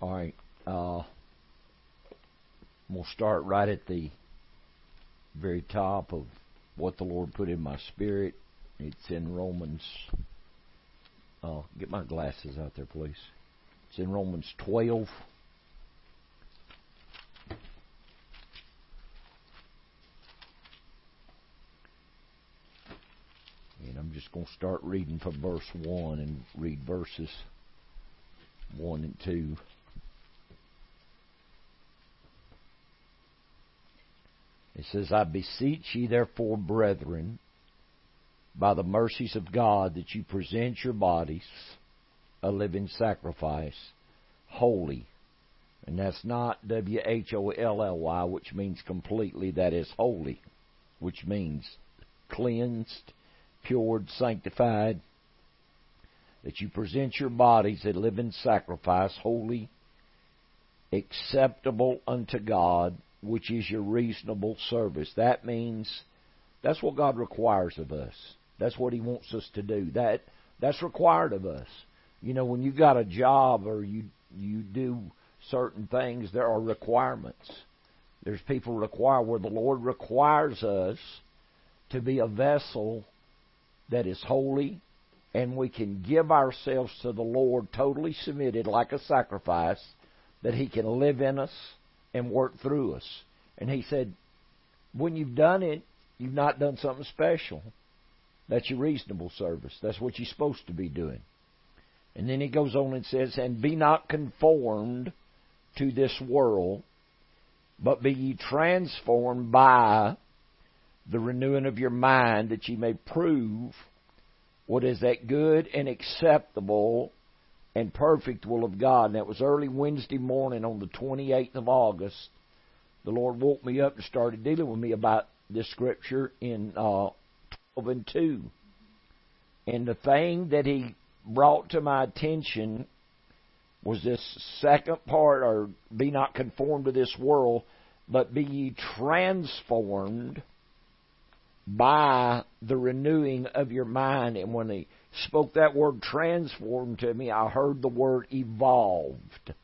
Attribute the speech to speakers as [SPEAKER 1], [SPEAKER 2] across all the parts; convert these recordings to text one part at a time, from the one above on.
[SPEAKER 1] All right. Uh, we'll start right at the very top of what the Lord put in my spirit. It's in Romans. Uh, get my glasses out there, please. It's in Romans 12. And I'm just going to start reading from verse 1 and read verses 1 and 2. It says, I beseech ye therefore, brethren, by the mercies of God, that you present your bodies a living sacrifice, holy. And that's not W H O L L Y, which means completely, that is holy, which means cleansed, pured, sanctified. That you present your bodies a living sacrifice, holy, acceptable unto God, which is your reasonable service. That means that's what God requires of us. That's what He wants us to do. That that's required of us. You know, when you got a job or you you do certain things, there are requirements. There's people require where the Lord requires us to be a vessel that is holy, and we can give ourselves to the Lord totally submitted like a sacrifice, that He can live in us and work through us. And he said, when you've done it, you've not done something special. That's your reasonable service. That's what you're supposed to be doing. And then he goes on and says, And be not conformed to this world, but be ye transformed by the renewing of your mind, that ye may prove what is that good and acceptable and perfect will of God. And that was early Wednesday morning on the 28th of August. The Lord woke me up and started dealing with me about this scripture in uh, 12 and 2. And the thing that He brought to my attention was this second part, or be not conformed to this world, but be ye transformed by the renewing of your mind. And when he spoke that word transformed to me, I heard the word evolved.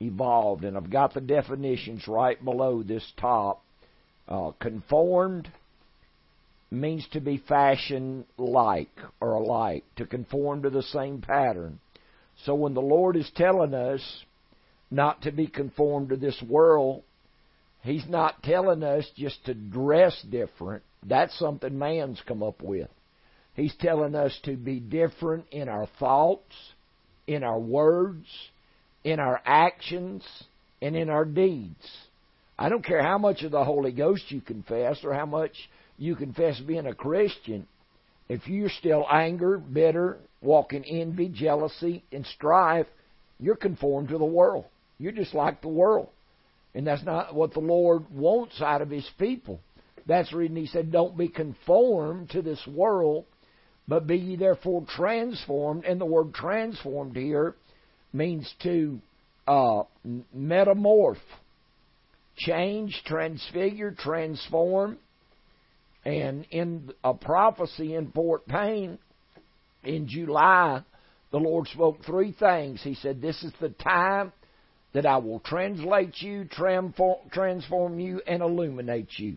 [SPEAKER 1] Evolved. And I've got the definitions right below this top. Uh, conformed means to be fashioned like or alike, to conform to the same pattern. So when the Lord is telling us not to be conformed to this world, He's not telling us just to dress different. That's something man's come up with. He's telling us to be different in our thoughts, in our words, in our actions, and in our deeds. I don't care how much of the Holy Ghost you confess or how much you confess being a Christian. If you're still anger, bitter, walking envy, jealousy, and strife, you're conformed to the world. You're just like the world. And that's not what the Lord wants out of His people. That's the reason He said, Don't be conformed to this world, but be ye therefore transformed. And the word transformed here means to uh, metamorph, change, transfigure, transform. And in a prophecy in Fort Payne in July, the Lord spoke three things. He said, This is the time that I will translate you, transform you, and illuminate you.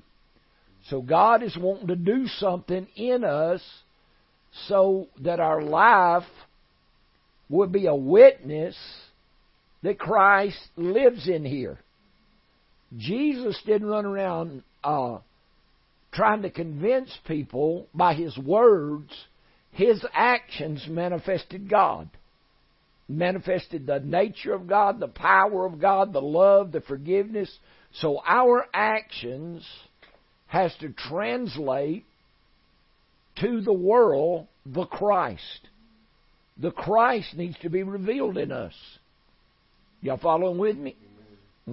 [SPEAKER 1] So God is wanting to do something in us so that our life would be a witness that Christ lives in here. Jesus didn't run around uh, trying to convince people by his words. His actions manifested God manifested the nature of God, the power of God, the love, the forgiveness. So our actions has to translate to the world the Christ. The Christ needs to be revealed in us. Y'all following with me?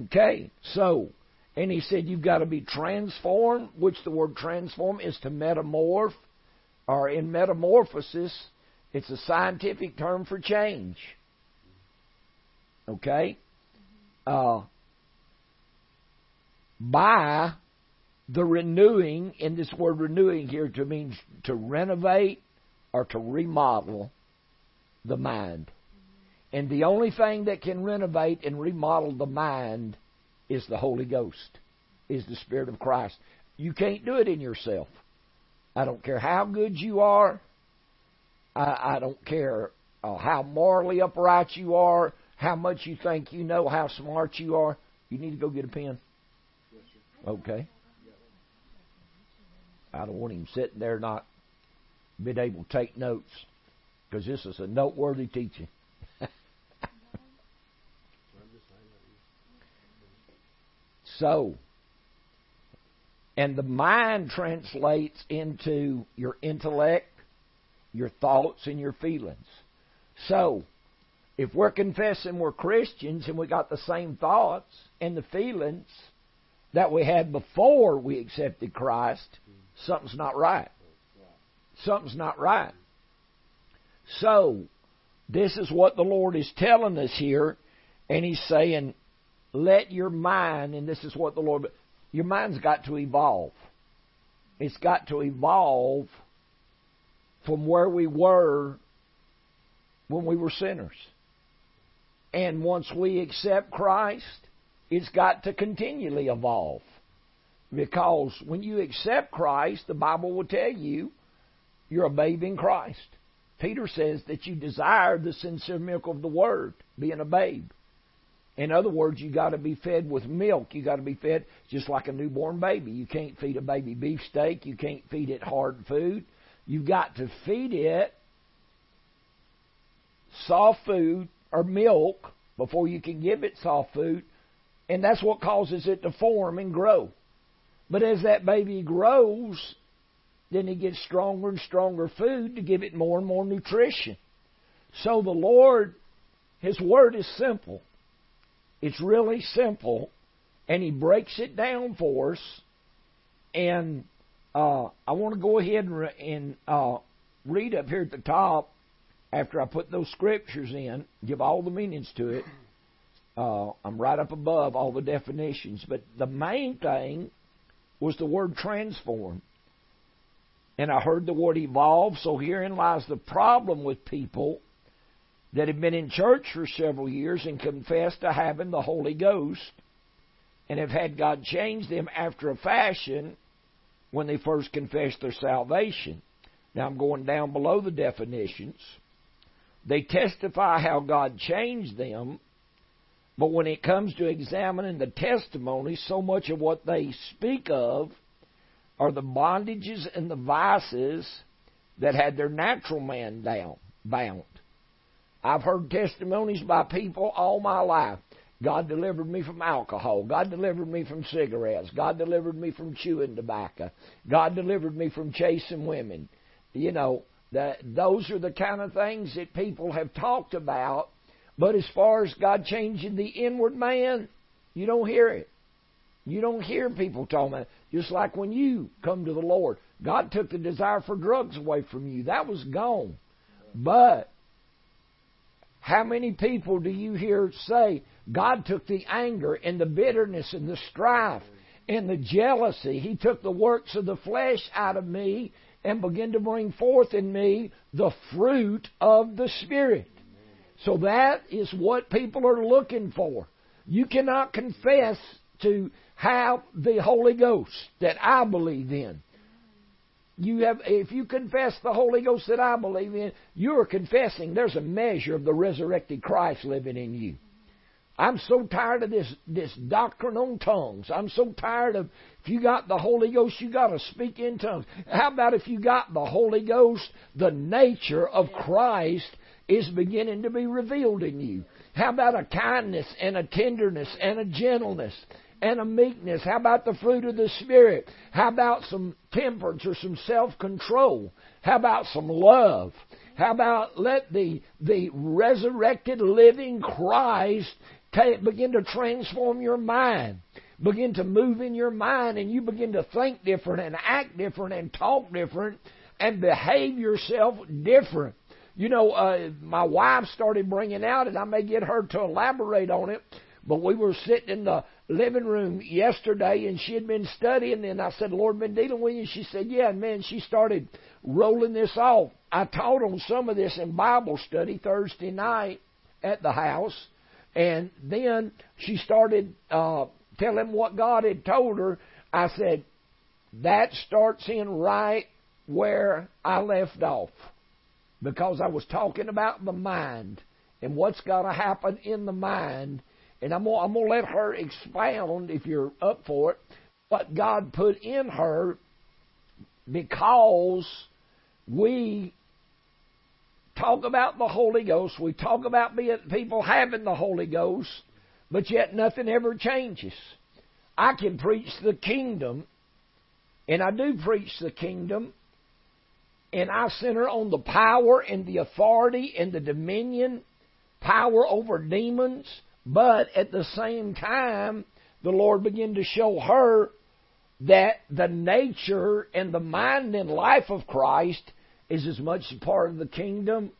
[SPEAKER 1] Okay, so, and he said you've got to be transformed, which the word transform is to metamorph, or in metamorphosis, it's a scientific term for change. Okay? Uh, by the renewing, in this word renewing here, to means to renovate or to remodel the mind. And the only thing that can renovate and remodel the mind is the Holy Ghost, is the Spirit of Christ. You can't do it in yourself. I don't care how good you are. I, I don't care uh, how morally upright you are, how much you think you know, how smart you are. You need to go get a pen. Okay. I don't want him sitting there not being able to take notes because this is a noteworthy teaching. so, and the mind translates into your intellect, your thoughts, and your feelings. So, if we're confessing we're Christians and we got the same thoughts and the feelings that we had before we accepted Christ, something's not right. Something's not right. So, this is what the Lord is telling us here, and He's saying, let your mind, and this is what the Lord, your mind's got to evolve. It's got to evolve from where we were when we were sinners. And once we accept Christ, it's got to continually evolve. Because when you accept Christ, the Bible will tell you you're a babe in Christ. Peter says that you desire the sincere milk of the Word, being a babe. In other words, you got to be fed with milk. You got to be fed just like a newborn baby. You can't feed a baby beefsteak. You can't feed it hard food. You've got to feed it soft food or milk before you can give it soft food, and that's what causes it to form and grow. But as that baby grows, then he gets stronger and stronger food to give it more and more nutrition. So the Lord, His Word is simple. It's really simple, and He breaks it down for us. And uh, I want to go ahead and, and uh, read up here at the top after I put those scriptures in, give all the meanings to it. Uh, I'm right up above all the definitions, but the main thing was the word transform. And I heard the word evolve, so herein lies the problem with people that have been in church for several years and confess to having the Holy Ghost and have had God change them after a fashion when they first confessed their salvation. Now I'm going down below the definitions. They testify how God changed them, but when it comes to examining the testimony, so much of what they speak of are the bondages and the vices that had their natural man down bound. I've heard testimonies by people all my life. God delivered me from alcohol. God delivered me from cigarettes. God delivered me from chewing tobacco. God delivered me from chasing women. You know, that those are the kind of things that people have talked about. But as far as God changing the inward man, you don't hear it. You don't hear people talking about it. Just like when you come to the Lord, God took the desire for drugs away from you. That was gone. But how many people do you hear say, God took the anger and the bitterness and the strife and the jealousy. He took the works of the flesh out of me and begin to bring forth in me the fruit of the Spirit. So that is what people are looking for. You cannot confess to have the Holy Ghost that I believe in. You have, if you confess the Holy Ghost that I believe in, you are confessing there's a measure of the resurrected Christ living in you. I'm so tired of this, this doctrine on tongues. I'm so tired of if you got the Holy Ghost, you got to speak in tongues. How about if you got the Holy Ghost, the nature of Christ is beginning to be revealed in you? How about a kindness and a tenderness and a gentleness and a meekness? How about the fruit of the Spirit? How about some temperance or some self control? How about some love? How about let the, the resurrected living Christ take, begin to transform your mind. Begin to move in your mind and you begin to think different and act different and talk different and behave yourself different. You know, uh, my wife started bringing out, and I may get her to elaborate on it, but we were sitting in the living room yesterday and she had been studying and I said, Lord been dealing with you? She said, Yeah, and man, she started rolling this off. I taught on some of this in Bible study Thursday night at the house, and then she started uh, telling what God had told her. I said, that starts in right where I left off because I was talking about the mind and what's got to happen in the mind. And I'm I'm gonna let her expound, if you're up for it, what God put in her because we talk about the Holy Ghost, we talk about being people having the Holy Ghost, but yet nothing ever changes. I can preach the kingdom, and I do preach the kingdom, and I center on the power and the authority and the dominion, power over demons, but at the same time, the Lord began to show her that the nature and the mind and life of Christ is as much a part of the kingdom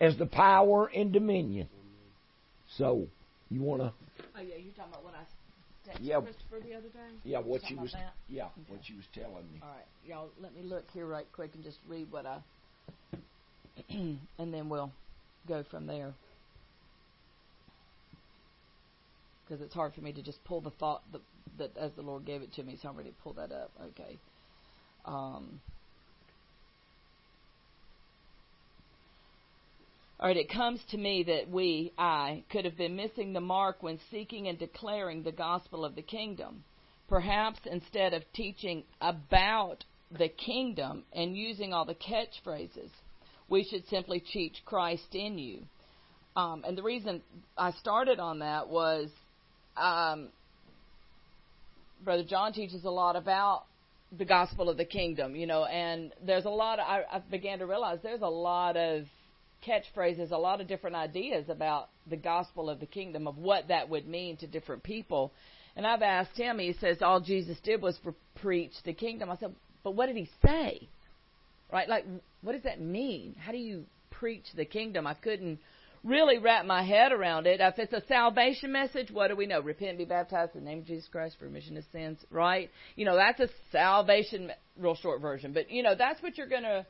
[SPEAKER 1] as the power and dominion. So, you want to?
[SPEAKER 2] Oh yeah, you're talking about what I texted
[SPEAKER 1] Yeah.
[SPEAKER 2] Christopher the other day.
[SPEAKER 1] Yeah, what you was.
[SPEAKER 2] that?
[SPEAKER 1] Yeah,
[SPEAKER 2] Okay.
[SPEAKER 1] what you was telling me.
[SPEAKER 2] All right, y'all. Let me look here right quick and just read what I, and then we'll go from there. Because it's hard for me to just pull the thought that, that as the Lord gave it to me, so I'm ready to pull that up. Okay. Um, Right, it comes to me that we, I, could have been missing the mark when seeking and declaring the gospel of the kingdom. Perhaps instead of teaching about the kingdom and using all the catchphrases, we should simply teach Christ in you. Um, and the reason I started on that was um, Brother John teaches a lot about the gospel of the kingdom, you know, and there's a lot. Of, I, I began to realize there's a lot of catchphrases, a lot of different ideas about the gospel of the kingdom, of what that would mean to different people. And I've asked him, he says, all Jesus did was pre- preach the kingdom. I said, but what did he say? Right? Like, what does that mean? How do you preach the kingdom? I couldn't really wrap my head around it. If it's a salvation message, what do we know? Repent be baptized in the name of Jesus Christ for remission of sins, right? You know, that's a salvation, real short version. But, you know, that's what you're going to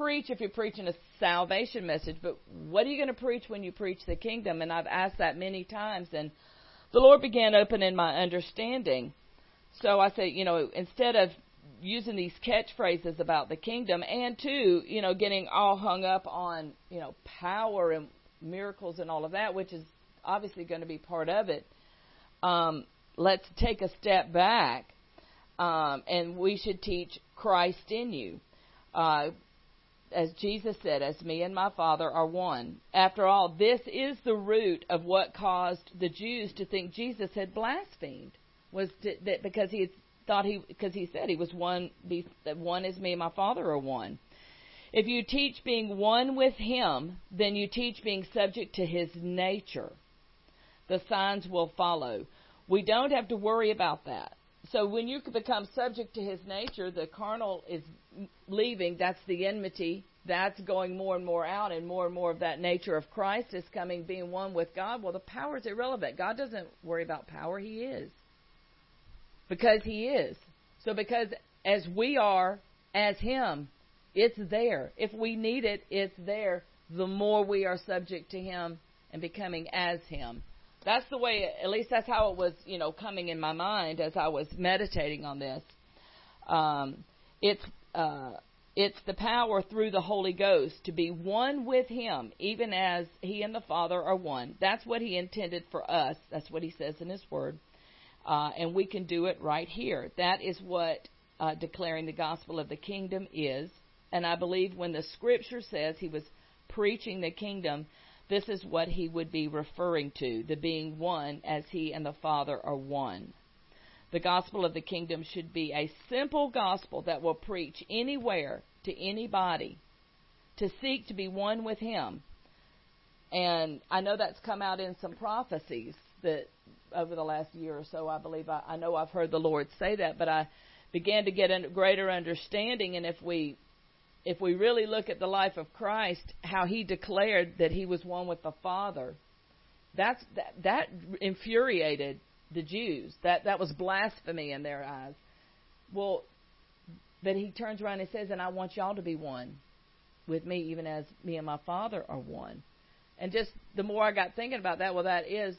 [SPEAKER 2] preach if you're preaching a salvation message, but what are you going to preach when you preach the kingdom? And I've asked that many times, and the Lord began opening my understanding. So I said, you know, instead of using these catchphrases about the kingdom, and two, you know, getting all hung up on, you know, power and miracles and all of that, which is obviously going to be part of it, um, let's take a step back, um, and we should teach Christ in you. Uh, as Jesus said, as me and my Father are one. After all, this is the root of what caused the Jews to think Jesus had blasphemed, was to, that because he thought he because he said he was one, be, that one is me and my Father are one. If you teach being one with Him, then you teach being subject to His nature. The signs will follow. We don't have to worry about that. So when you become subject to His nature, the carnal is leaving. That's the enmity. That's going more and more out, and more and more of that nature of Christ is coming, being one with God. Well, the power is irrelevant. God doesn't worry about power. He is. Because He is. So because as we are as Him, it's there. If we need it, it's there. The more we are subject to Him and becoming as Him. That's the way, at least that's how it was, you know, coming in my mind as I was meditating on this. Um, it's uh, it's the power through the Holy Ghost to be one with Him, even as He and the Father are one. That's what He intended for us. That's what He says in His Word. Uh, and we can do it right here. That is what uh, declaring the gospel of the kingdom is. And I believe when the Scripture says He was preaching the kingdom, this is what He would be referring to the being one as He and the Father are one. The gospel of the kingdom should be a simple gospel that will preach anywhere to anybody to seek to be one with Him. And I know that's come out in some prophecies that over the last year or so, I believe I, I know I've heard the Lord say that, but I began to get a greater understanding. And if we if we really look at the life of Christ, how He declared that He was one with the Father, that's that, that infuriated the Jews. That that was blasphemy in their eyes. Well, but he turns around and says, "And I want y'all to be one with me, even as me and my Father are one." And just the more I got thinking about that, well, that is,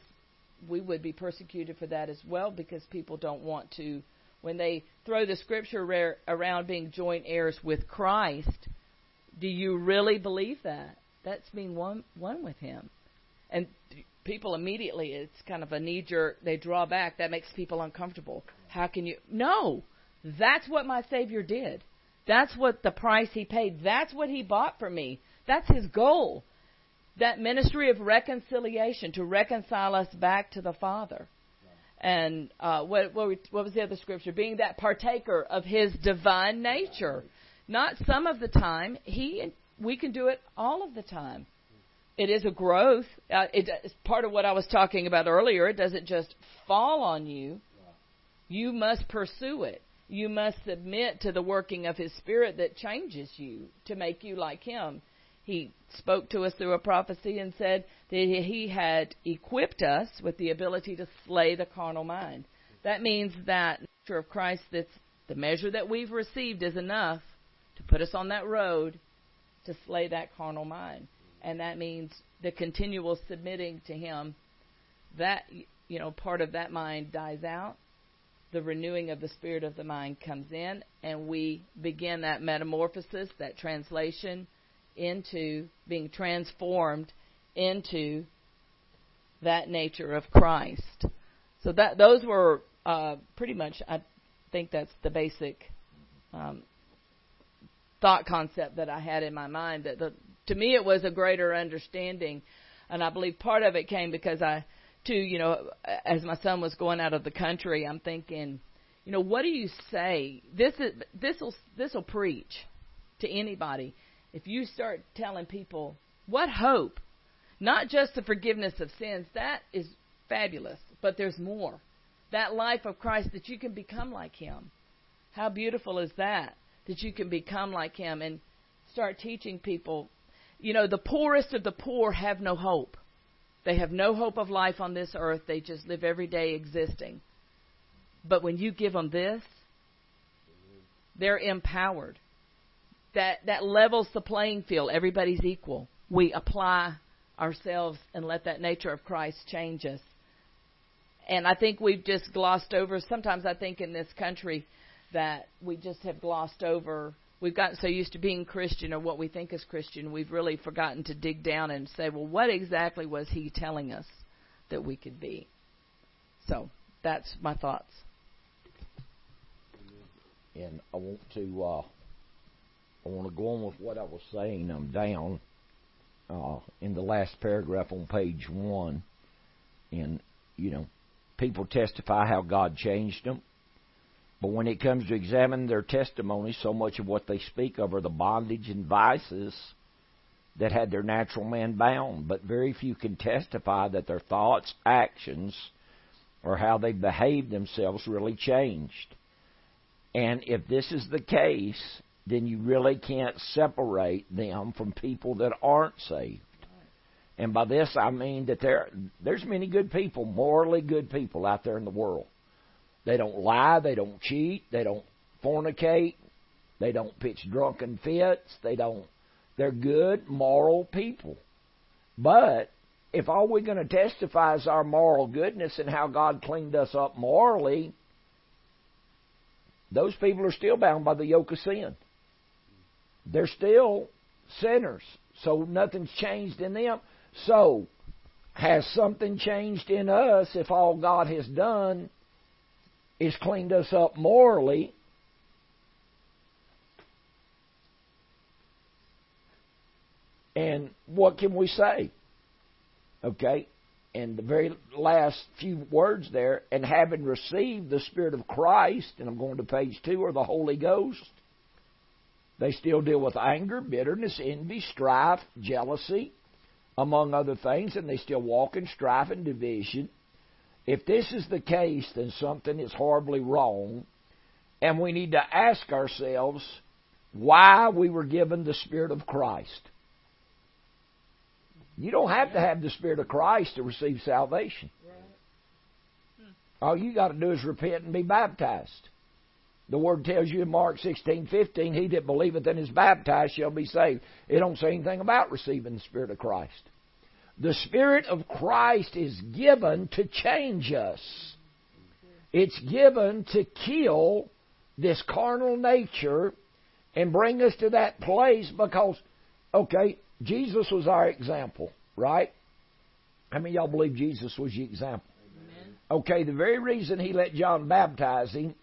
[SPEAKER 2] we would be persecuted for that as well because people don't want to, when they throw the scripture around being joint heirs with Christ, do you really believe that? That's being one one with Him, and people immediately it's kind of a knee jerk. They draw back. That makes people uncomfortable. How can you? No, that's what my Savior did. That's what the price He paid. That's what He bought for me. That's His goal. That ministry of reconciliation to reconcile us back to the Father. And uh, what, what, what was the other scripture? Being that partaker of His divine nature. Not some of the time. He, we can do it all of the time. It is a growth. Uh, it's part of what I was talking about earlier. It doesn't just fall on you. You must pursue it. You must submit to the working of His Spirit that changes you to make you like Him. He spoke to us through a prophecy and said that He had equipped us with the ability to slay the carnal mind. That means that nature of Christ that's the measure that we've received is enough to put us on that road to slay that carnal mind. And that means the continual submitting to Him. That, you know, part of that mind dies out. The renewing of the spirit of the mind comes in, and we begin that metamorphosis, that translation into being transformed into that nature of Christ. So that those were uh, pretty much. I think that's the basic um, thought concept that I had in my mind. That the, to me it was a greater understanding, and I believe part of it came because I, too, you know, as my son was going out of the country, I'm thinking, you know, what do you say? This is this will this will preach to anybody if you start telling people what hope, not just the forgiveness of sins. That is fabulous, but there's more. That life of Christ that you can become like Him. How beautiful is that? that you can become like him and start teaching people. You know, the poorest of the poor have no hope. They have no hope of life on this earth. They just live every day existing. But when you give them this, they're empowered. That that levels the playing field. Everybody's equal. We apply ourselves and let that nature of Christ change us. And I think we've just glossed over. Sometimes I think in this country that we just have glossed over. We've gotten so used to being Christian or what we think is Christian, we've really forgotten to dig down and say, well, what exactly was he telling us that we could be? So that's my thoughts.
[SPEAKER 1] And I want to uh, I want to go on with what I was saying. I'm down uh, in the last paragraph on page one, and you know, people testify how God changed them. But when it comes to examine their testimony, so much of what they speak of are the bondage and vices that had their natural man bound. But very few can testify that their thoughts, actions, or how they behaved themselves really changed. And if this is the case, then you really can't separate them from people that aren't saved. And by this I mean that there there's many good people, morally good people out there in the world. They don't lie. They don't cheat. They don't fornicate. They don't pitch drunken fits. They don't. They're good, moral people. But if all we're going to testify is our moral goodness and how God cleaned us up morally, those people are still bound by the yoke of sin. They're still sinners. So nothing's changed in them. So, has something changed in us if all God has done is cleaned us up morally. And what can we say? Okay? And the very last few words there, and having received the Spirit of Christ, and I'm going to page two, or the Holy Ghost, they still deal with anger, bitterness, envy, strife, jealousy, among other things, and they still walk in strife and division. If this is the case, then something is horribly wrong, and we need to ask ourselves why we were given the Spirit of Christ. You don't have to have the Spirit of Christ to receive salvation. All you got to do is repent and be baptized. The word tells you in Mark sixteen fifteen, he that believeth and is baptized shall be saved. It don't say anything about receiving the Spirit of Christ. The Spirit of Christ is given to change us. It's given to kill this carnal nature and bring us to that place because, okay, Jesus was our example, right? How many y'all believe Jesus was the example? Amen. Okay, the very reason he let John baptize him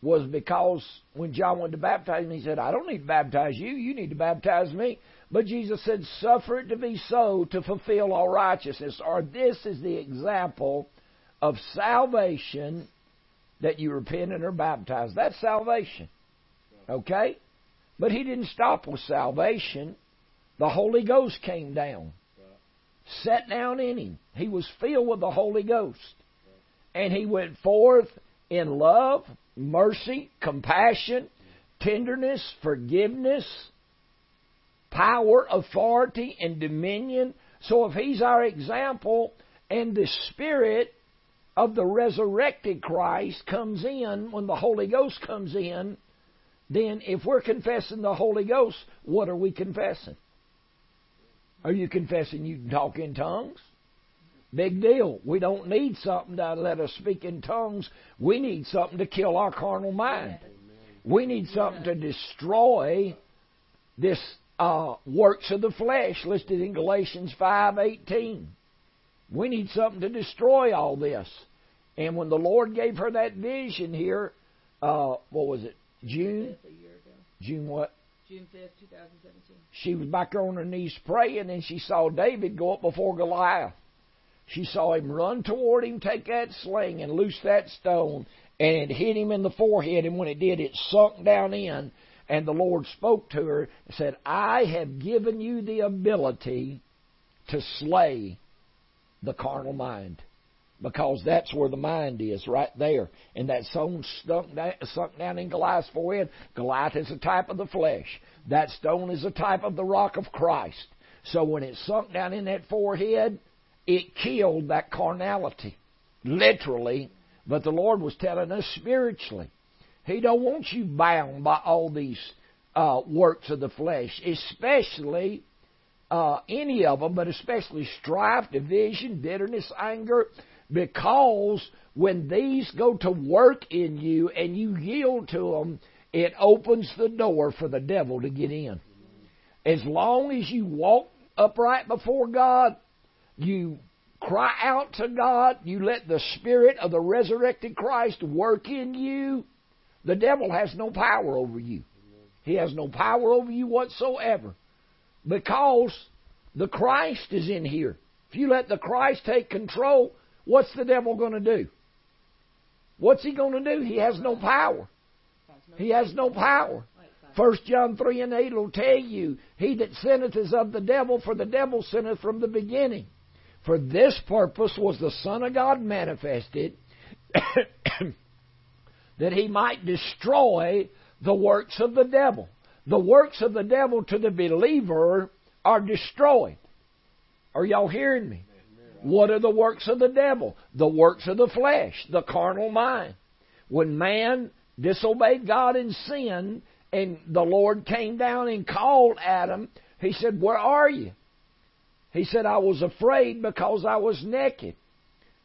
[SPEAKER 1] was because when John went to baptize him, he said, I don't need to baptize you, you need to baptize me. But Jesus said, Suffer it to be so to fulfill all righteousness. Or this is the example of salvation that you repent and are baptized. That's salvation. Okay? But he didn't stop with salvation. The Holy Ghost came down, sat down in him. He was filled with the Holy Ghost. And he went forth in love, mercy, compassion, tenderness, forgiveness, power, authority, and dominion. So if he's our example and the Spirit of the resurrected Christ comes in, when the Holy Ghost comes in, then if we're confessing the Holy Ghost, what are we confessing? Are you confessing you can talk in tongues? Big deal. We don't need something to let us speak in tongues. We need something to kill our carnal mind. We need something to destroy this uh, works of the flesh listed in Galatians five eighteen. We need something to destroy all this. And when the Lord gave her that vision here, uh, what was it? June. A year ago. June what?
[SPEAKER 2] June fifth, two thousand seventeen.
[SPEAKER 1] She was back on her knees praying, and she saw David go up before Goliath. She saw him run toward him, take that sling, and loose that stone, and it hit him in the forehead. And when it did, it sunk down in. And the Lord spoke to her and said, I have given you the ability to slay the carnal mind. Because that's where the mind is, right there. And that stone sunk down, sunk down in Goliath's forehead. Goliath is a type of the flesh. That stone is a type of the rock of Christ. So when it sunk down in that forehead, it killed that carnality. Literally. But the Lord was telling us spiritually. He don't want you bound by all these uh, works of the flesh, especially uh, any of them, but especially strife, division, bitterness, anger, because when these go to work in you and you yield to them, it opens the door for the devil to get in. As long as you walk upright before God, you cry out to God, you let the Spirit of the resurrected Christ work in you, the devil has no power over you. He has no power over you whatsoever. Because the Christ is in here. If you let the Christ take control, what's the devil going to do? What's he going to do? He has no power. He has no power. First John three and eight will tell you, He that sinneth is of the devil, for the devil sinneth from the beginning. For this purpose was the Son of God manifested that he might destroy the works of the devil. The works of the devil to the believer are destroyed. Are y'all hearing me? What are the works of the devil? The works of the flesh, the carnal mind. When man disobeyed God in sin, and the Lord came down and called Adam, he said, Where are you? He said, I was afraid because I was naked.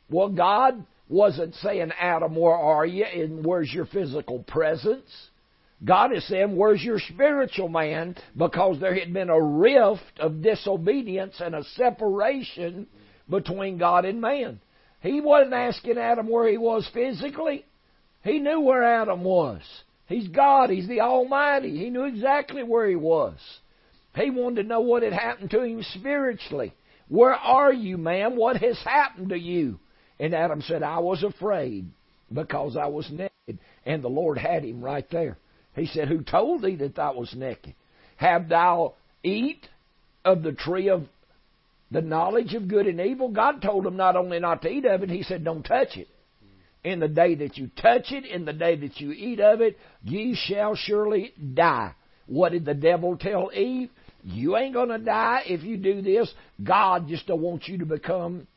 [SPEAKER 1] Well, God wasn't saying, Adam, where are you? And where's your physical presence? God is saying, Where's your spiritual man? Because there had been a rift of disobedience and a separation between God and man. He wasn't asking Adam where he was physically. He knew where Adam was. He's God. He's the Almighty. He knew exactly where he was. He wanted to know what had happened to him spiritually. Where are you, ma'am? What has happened to you? And Adam said, I was afraid because I was naked. And the Lord had him right there. He said, Who told thee that thou was naked? Have thou eat of the tree of the knowledge of good and evil? God told him not only not to eat of it, he said, Don't touch it. In the day that you touch it, in the day that you eat of it, ye shall surely die. What did the devil tell Eve? You ain't going to die if you do this. God just don't want you to become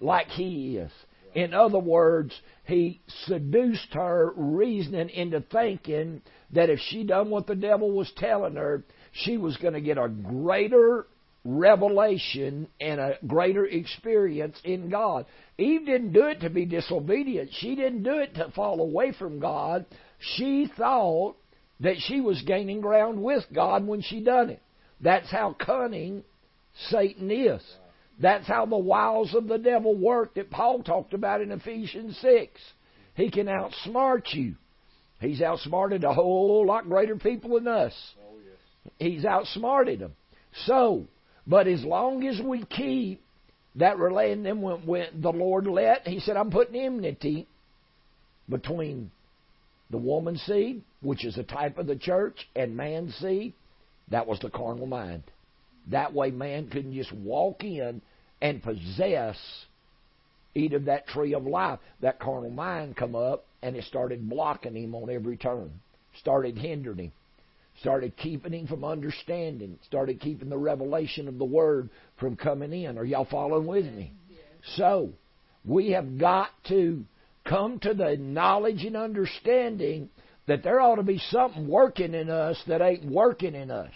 [SPEAKER 1] like he is. In other words, he seduced her reasoning into thinking that if she done what the devil was telling her, she was going to get a greater revelation and a greater experience in God. Eve didn't do it to be disobedient. She didn't do it to fall away from God. She thought that she was gaining ground with God when she done it. That's how cunning Satan is. That's how the wiles of the devil work that Paul talked about in Ephesians 6. He can outsmart you. He's outsmarted a whole lot greater people than us. He's outsmarted them. So, but as long as we keep that relay, then when, when the Lord let, He said, I'm putting enmity between the woman's seed, which is a type of the church, and man's seed. That was the carnal mind. That way, man couldn't just walk in and possess, eat of that tree of life. That carnal mind come up and it started blocking him on every turn, started hindering him, started keeping him from understanding, started keeping the revelation of the Word from coming in. Are y'all following with me? So, we have got to come to the knowledge and understanding that there ought to be something working in us that ain't working in us.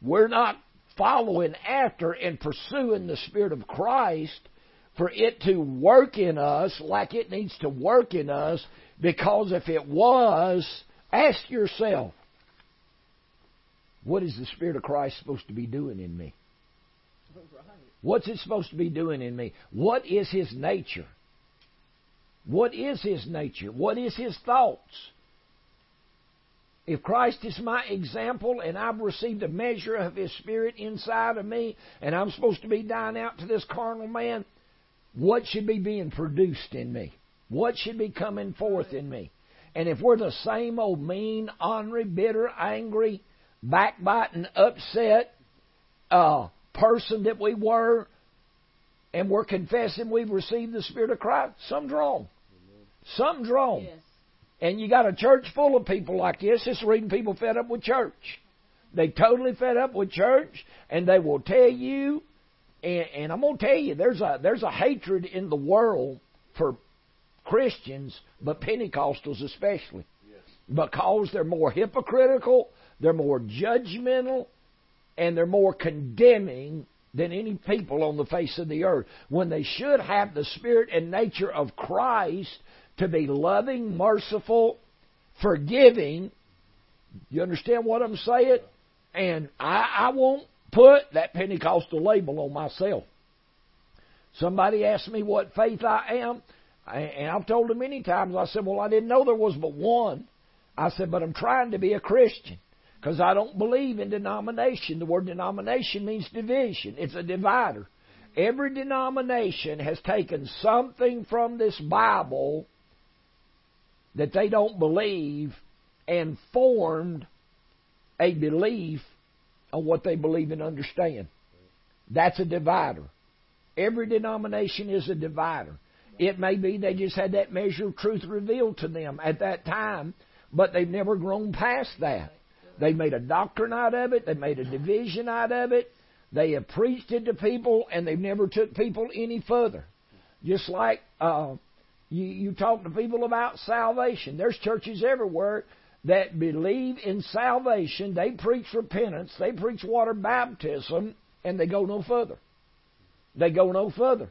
[SPEAKER 1] We're not following after and pursuing the Spirit of Christ for it to work in us like it needs to work in us because if it was, ask yourself, what is the Spirit of Christ supposed to be doing in me? What's it supposed to be doing in me? What is His nature? What is His nature? What is His thoughts? If Christ is my example and I've received a measure of His Spirit inside of me and I'm supposed to be dying out to this carnal man, what should be being produced in me? What should be coming forth in me? And if we're the same old mean, ornery, bitter, angry, backbiting, upset uh, person that we were, and we're confessing we've received the Spirit of Christ, something's wrong. Something's wrong. Yes. And you got a church full of people like this. It's reading people fed up with church. They totally fed up with church, and they will tell you. And, and I'm going to tell you, there's a there's a hatred in the world for Christians, but Pentecostals especially, yes. because they're more hypocritical, they're more judgmental, and they're more condemning than any people on the face of the earth. When they should have the spirit and nature of Christ to be loving, merciful, forgiving. You understand what I'm saying? And I, I won't put that Pentecostal label on myself. Somebody asked me what faith I am, and I've told them many times, I said, Well, I didn't know there was but one. I said, But I'm trying to be a Christian because I don't believe in denomination. The word denomination means division, it's a divider. Every denomination has taken something from this Bible that they don't believe and formed a belief on what they believe and understand. That's a divider. Every denomination is a divider. It may be they just had that measure of truth revealed to them at that time, but they've never grown past that. They made a doctrine out of it. They made a division out of it. They have preached it to people, and they've never took people any further. Just like uh, you, you talk to people about salvation. There's churches everywhere that believe in salvation. They preach repentance. They preach water baptism, and they go no further. They go no further.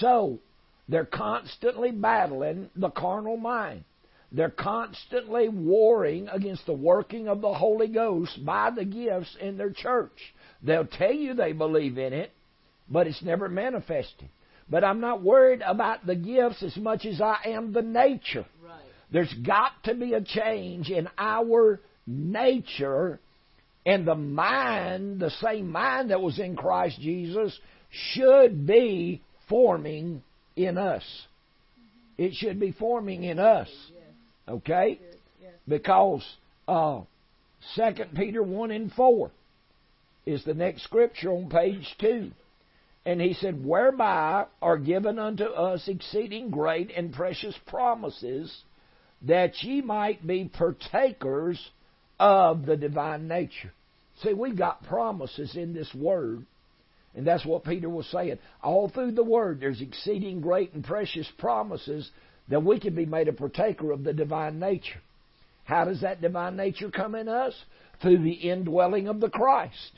[SPEAKER 1] So, they're constantly battling the carnal mind. They're constantly warring against the working of the Holy Ghost by the gifts in their church. They'll tell you they believe in it, but it's never manifested. But I'm not worried about the gifts as much as I am the nature. Right. There's got to be a change in our nature and the mind, the same mind that was in Christ Jesus, should be forming in us. It should be forming in us. Okay? Because uh, 2 Peter 1 and 4 is the next scripture on page 2. And he said, Whereby are given unto us exceeding great and precious promises, that ye might be partakers of the divine nature. See, we've got promises in this word. And that's what Peter was saying. All through the Word, there's exceeding great and precious promises that we can be made a partaker of the divine nature. How does that divine nature come in us? Through the indwelling of the Christ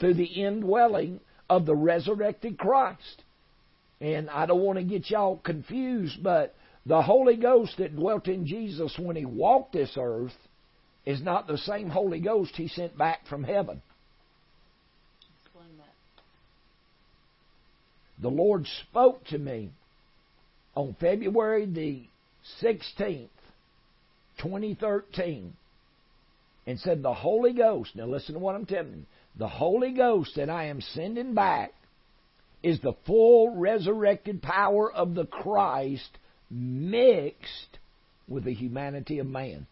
[SPEAKER 1] through the indwelling of the resurrected Christ. And I don't want to get y'all confused, but the Holy Ghost that dwelt in Jesus when he walked this earth is not the same Holy Ghost he sent back from heaven. The Lord spoke to me on February the 16th, 2013, and said, The Holy Ghost, now listen to what I'm telling you, the Holy Ghost that I am sending back is the full resurrected power of the Christ mixed with the humanity of man.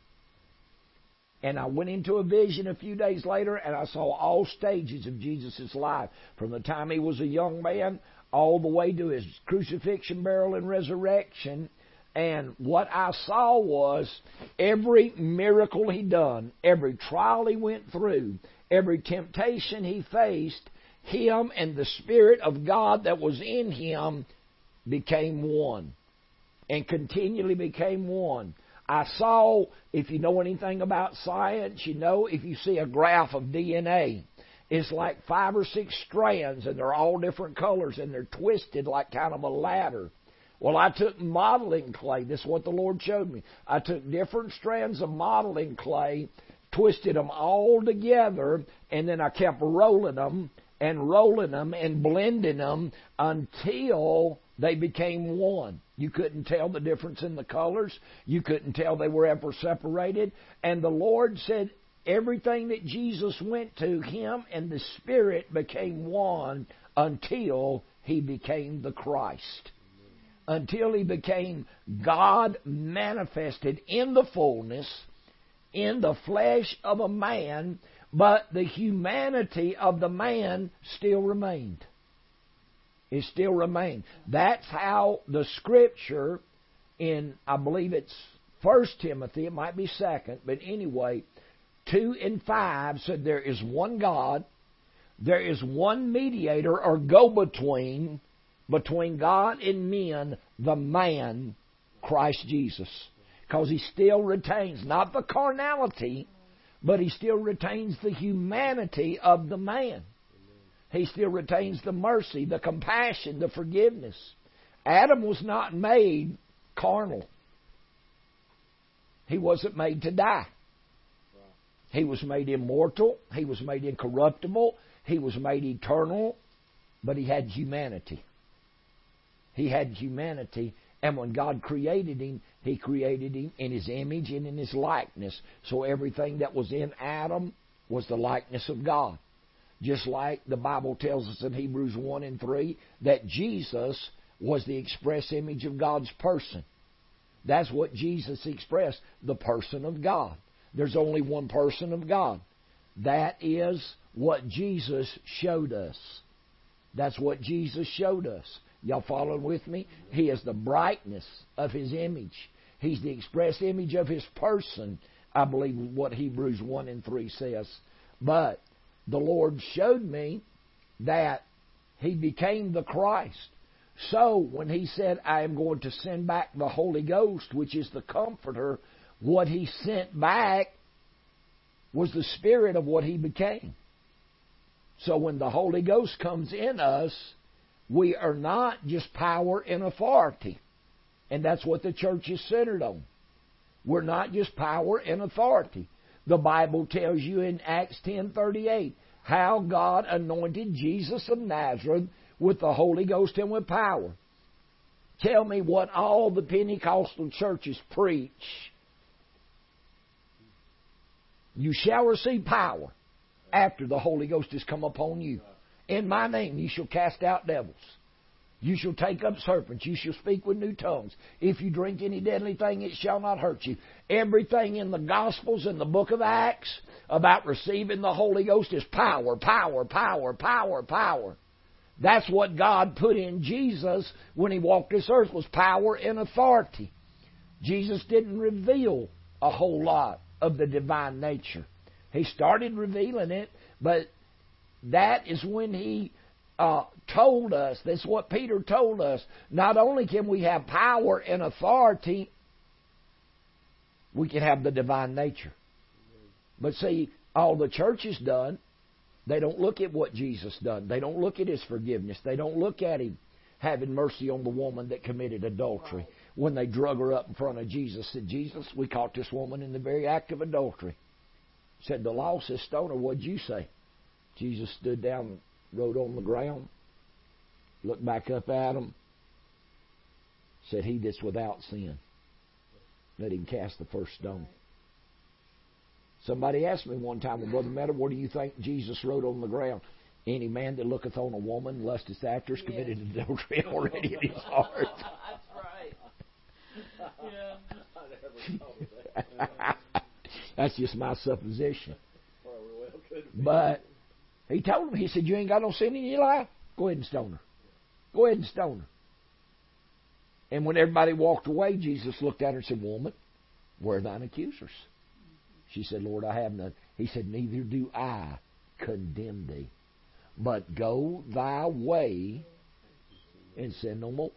[SPEAKER 1] And I went into a vision a few days later and I saw all stages of Jesus' life. From the time he was a young man all the way to his crucifixion, burial, and resurrection. And what I saw was every miracle he done, every trial he went through, every temptation he faced, him and the Spirit of God that was in him became one. And continually became one. I saw, if you know anything about science, you know if you see a graph of DNA, it's like five or six strands and they're all different colors and they're twisted like kind of a ladder. Well, I took modeling clay. This is what the Lord showed me. I took different strands of modeling clay, twisted them all together, and then I kept rolling them and rolling them and blending them until they became one. You couldn't tell the difference in the colors. You couldn't tell they were ever separated. And the Lord said, everything that Jesus went to, Him and the Spirit became one until He became the Christ. Until He became God manifested in the fullness, in the flesh of a man, but the humanity of the man still remained. It still remained. That's how the Scripture in, I believe it's First Timothy, it might be second, but anyway, 2 and 5 said there is one God, there is one mediator or go between between God and men, the man, Christ Jesus. Because he still retains not the carnality, but he still retains the humanity of the man. He still retains the mercy, the compassion, the forgiveness. Adam was not made carnal. He wasn't made to die. He was made immortal. He was made incorruptible. He was made eternal. But he had humanity. He had humanity. And when God created him, he created him in his image and in his likeness. So everything that was in Adam was the likeness of God. Just like the Bible tells us in Hebrews 1 and 3 that Jesus was the express image of God's person. That's what Jesus expressed, the person of God. There's only one person of God. That is what Jesus showed us. That's what Jesus showed us. Y'all following with me? He is the brightness of His image. He's the express image of His person, I believe what Hebrews 1 and 3 says. But the Lord showed me that He became the Christ. So when He said, I am going to send back the Holy Ghost, which is the Comforter, what He sent back was the Spirit of what He became. So when the Holy Ghost comes in us, we are not just power and authority. And that's what the church is centered on. We're not just power and authority. The Bible tells you in Acts 10:38 how God anointed Jesus of Nazareth with the Holy Ghost and with power. Tell me what all the Pentecostal churches preach. You shall receive power after the Holy Ghost has come upon you. In my name you shall cast out devils. You shall take up serpents. You shall speak with new tongues. If you drink any deadly thing, it shall not hurt you. Everything in the Gospels and the book of Acts about receiving the Holy Ghost is power, power, power, power, power. That's what God put in Jesus when He walked this earth was power and authority. Jesus didn't reveal a whole lot of the divine nature. He started revealing it, but that is when He uh, told us, that's what Peter told us, not only can we have power and authority, we can have the divine nature. But see, all the church has done, They don't look at what Jesus done. They don't look at his forgiveness. They don't look at him having mercy on the woman that committed adultery when they drug her up in front of Jesus. Said, Jesus, we caught this woman in the very act of adultery. Said, the law says stone her. What'd you say? Jesus stood down, wrote on the ground, looked back up at him, said, He that's without sin, let him cast the first stone. Somebody asked me one time, well, Brother Meadow, what do you think Jesus wrote on the ground? Any man that looketh on a woman, lusteth after, has committed yes. adultery already in his heart.
[SPEAKER 2] That's right.
[SPEAKER 1] Yeah. That's just my supposition. But he told him, he said, You ain't got no sin in your life? Go ahead and stone her. Go ahead and stone her. And when everybody walked away, Jesus looked at her and said, Woman, where are thine accusers? She said, Lord, I have none. He said, Neither do I condemn thee. But go thy way and sin no more.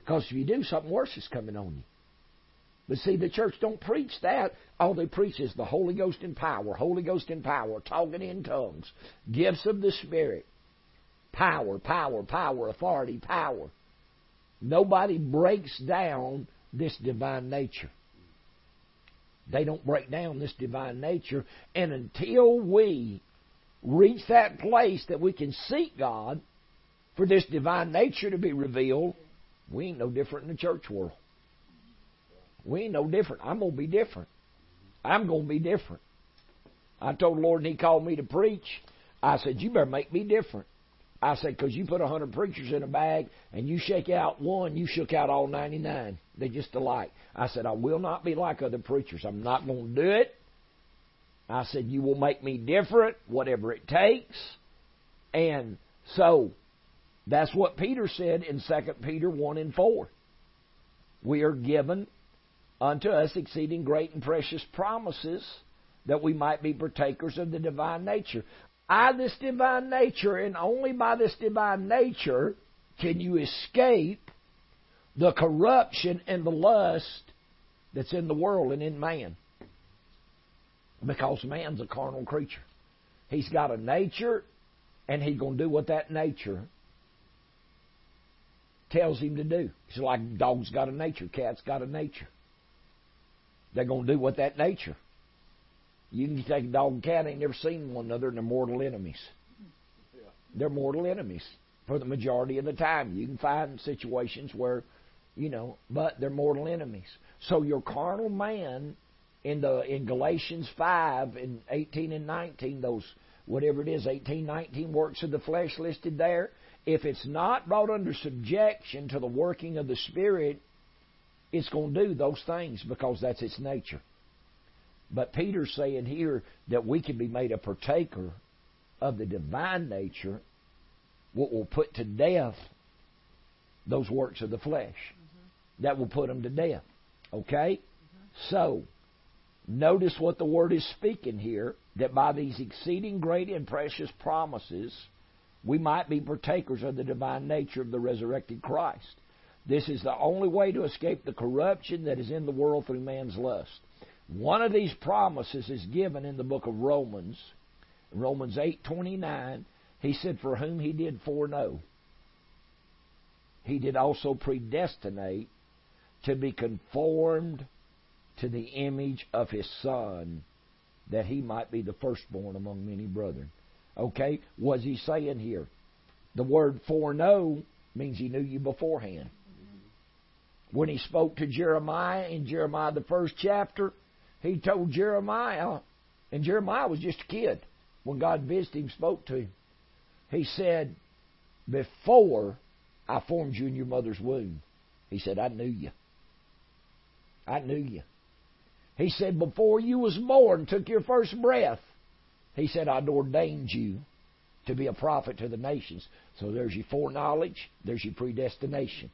[SPEAKER 1] Because if you do, something worse is coming on you. But see, the church don't preach that. All they preach is the Holy Ghost in power, Holy Ghost in power, talking in tongues, gifts of the Spirit, power, power, power, authority, power. Nobody breaks down this divine nature. They don't break down this divine nature. And until we reach that place that we can seek God for this divine nature to be revealed, we ain't no different in the church world. We ain't no different. I'm going to be different. I'm going to be different. I told the Lord, and He called me to preach. I said, You better make me different. I said, because you put a hundred preachers in a bag and you shake out one, you shook out all 99. They're just alike. I said, I will not be like other preachers. I'm not going to do it. I said, you will make me different, whatever it takes. And so, that's what Peter said in 2 Peter 1 and 4. We are given unto us exceeding great and precious promises that we might be partakers of the divine nature. By this divine nature, and only by this divine nature, can you escape the corruption and the lust that's in the world and in man. Because man's a carnal creature. He's got a nature, and he's going to do what that nature tells him to do. It's like dog's got a nature, cat's got a nature. They're going to do what that nature. You can take a dog and cat, ain't never seen one another, and they're mortal enemies. They're mortal enemies for the majority of the time. You can find situations where, you know, but they're mortal enemies. So your carnal man in the in Galatians five and eighteen and nineteen, those whatever it is, 18, 19 works of the flesh listed there, if it's not brought under subjection to the working of the Spirit, it's going to do those things because that's its nature. But Peter's saying here that we can be made a partaker of the divine nature, what will put to death those works of the flesh. Mm-hmm. That will put them to death. Okay? Mm-hmm. So, notice what the word is speaking here that by these exceeding great and precious promises, we might be partakers of the divine nature of the resurrected Christ. This is the only way to escape the corruption that is in the world through man's lust. One of these promises is given in the book of Romans, Romans 8:29. He said, "For whom he did foreknow, he did also predestinate to be conformed to the image of his son, that he might be the firstborn among many brethren." Okay, what's he saying here? The word foreknow means he knew you beforehand. When he spoke to Jeremiah in Jeremiah the first chapter, he told Jeremiah, and Jeremiah was just a kid when God visited him, spoke to him. He said, Before I formed you in your mother's womb, he said, I knew you. I knew you. He said, Before you was born, took your first breath, he said, I'd ordained you to be a prophet to the nations. So there's your foreknowledge, there's your predestination.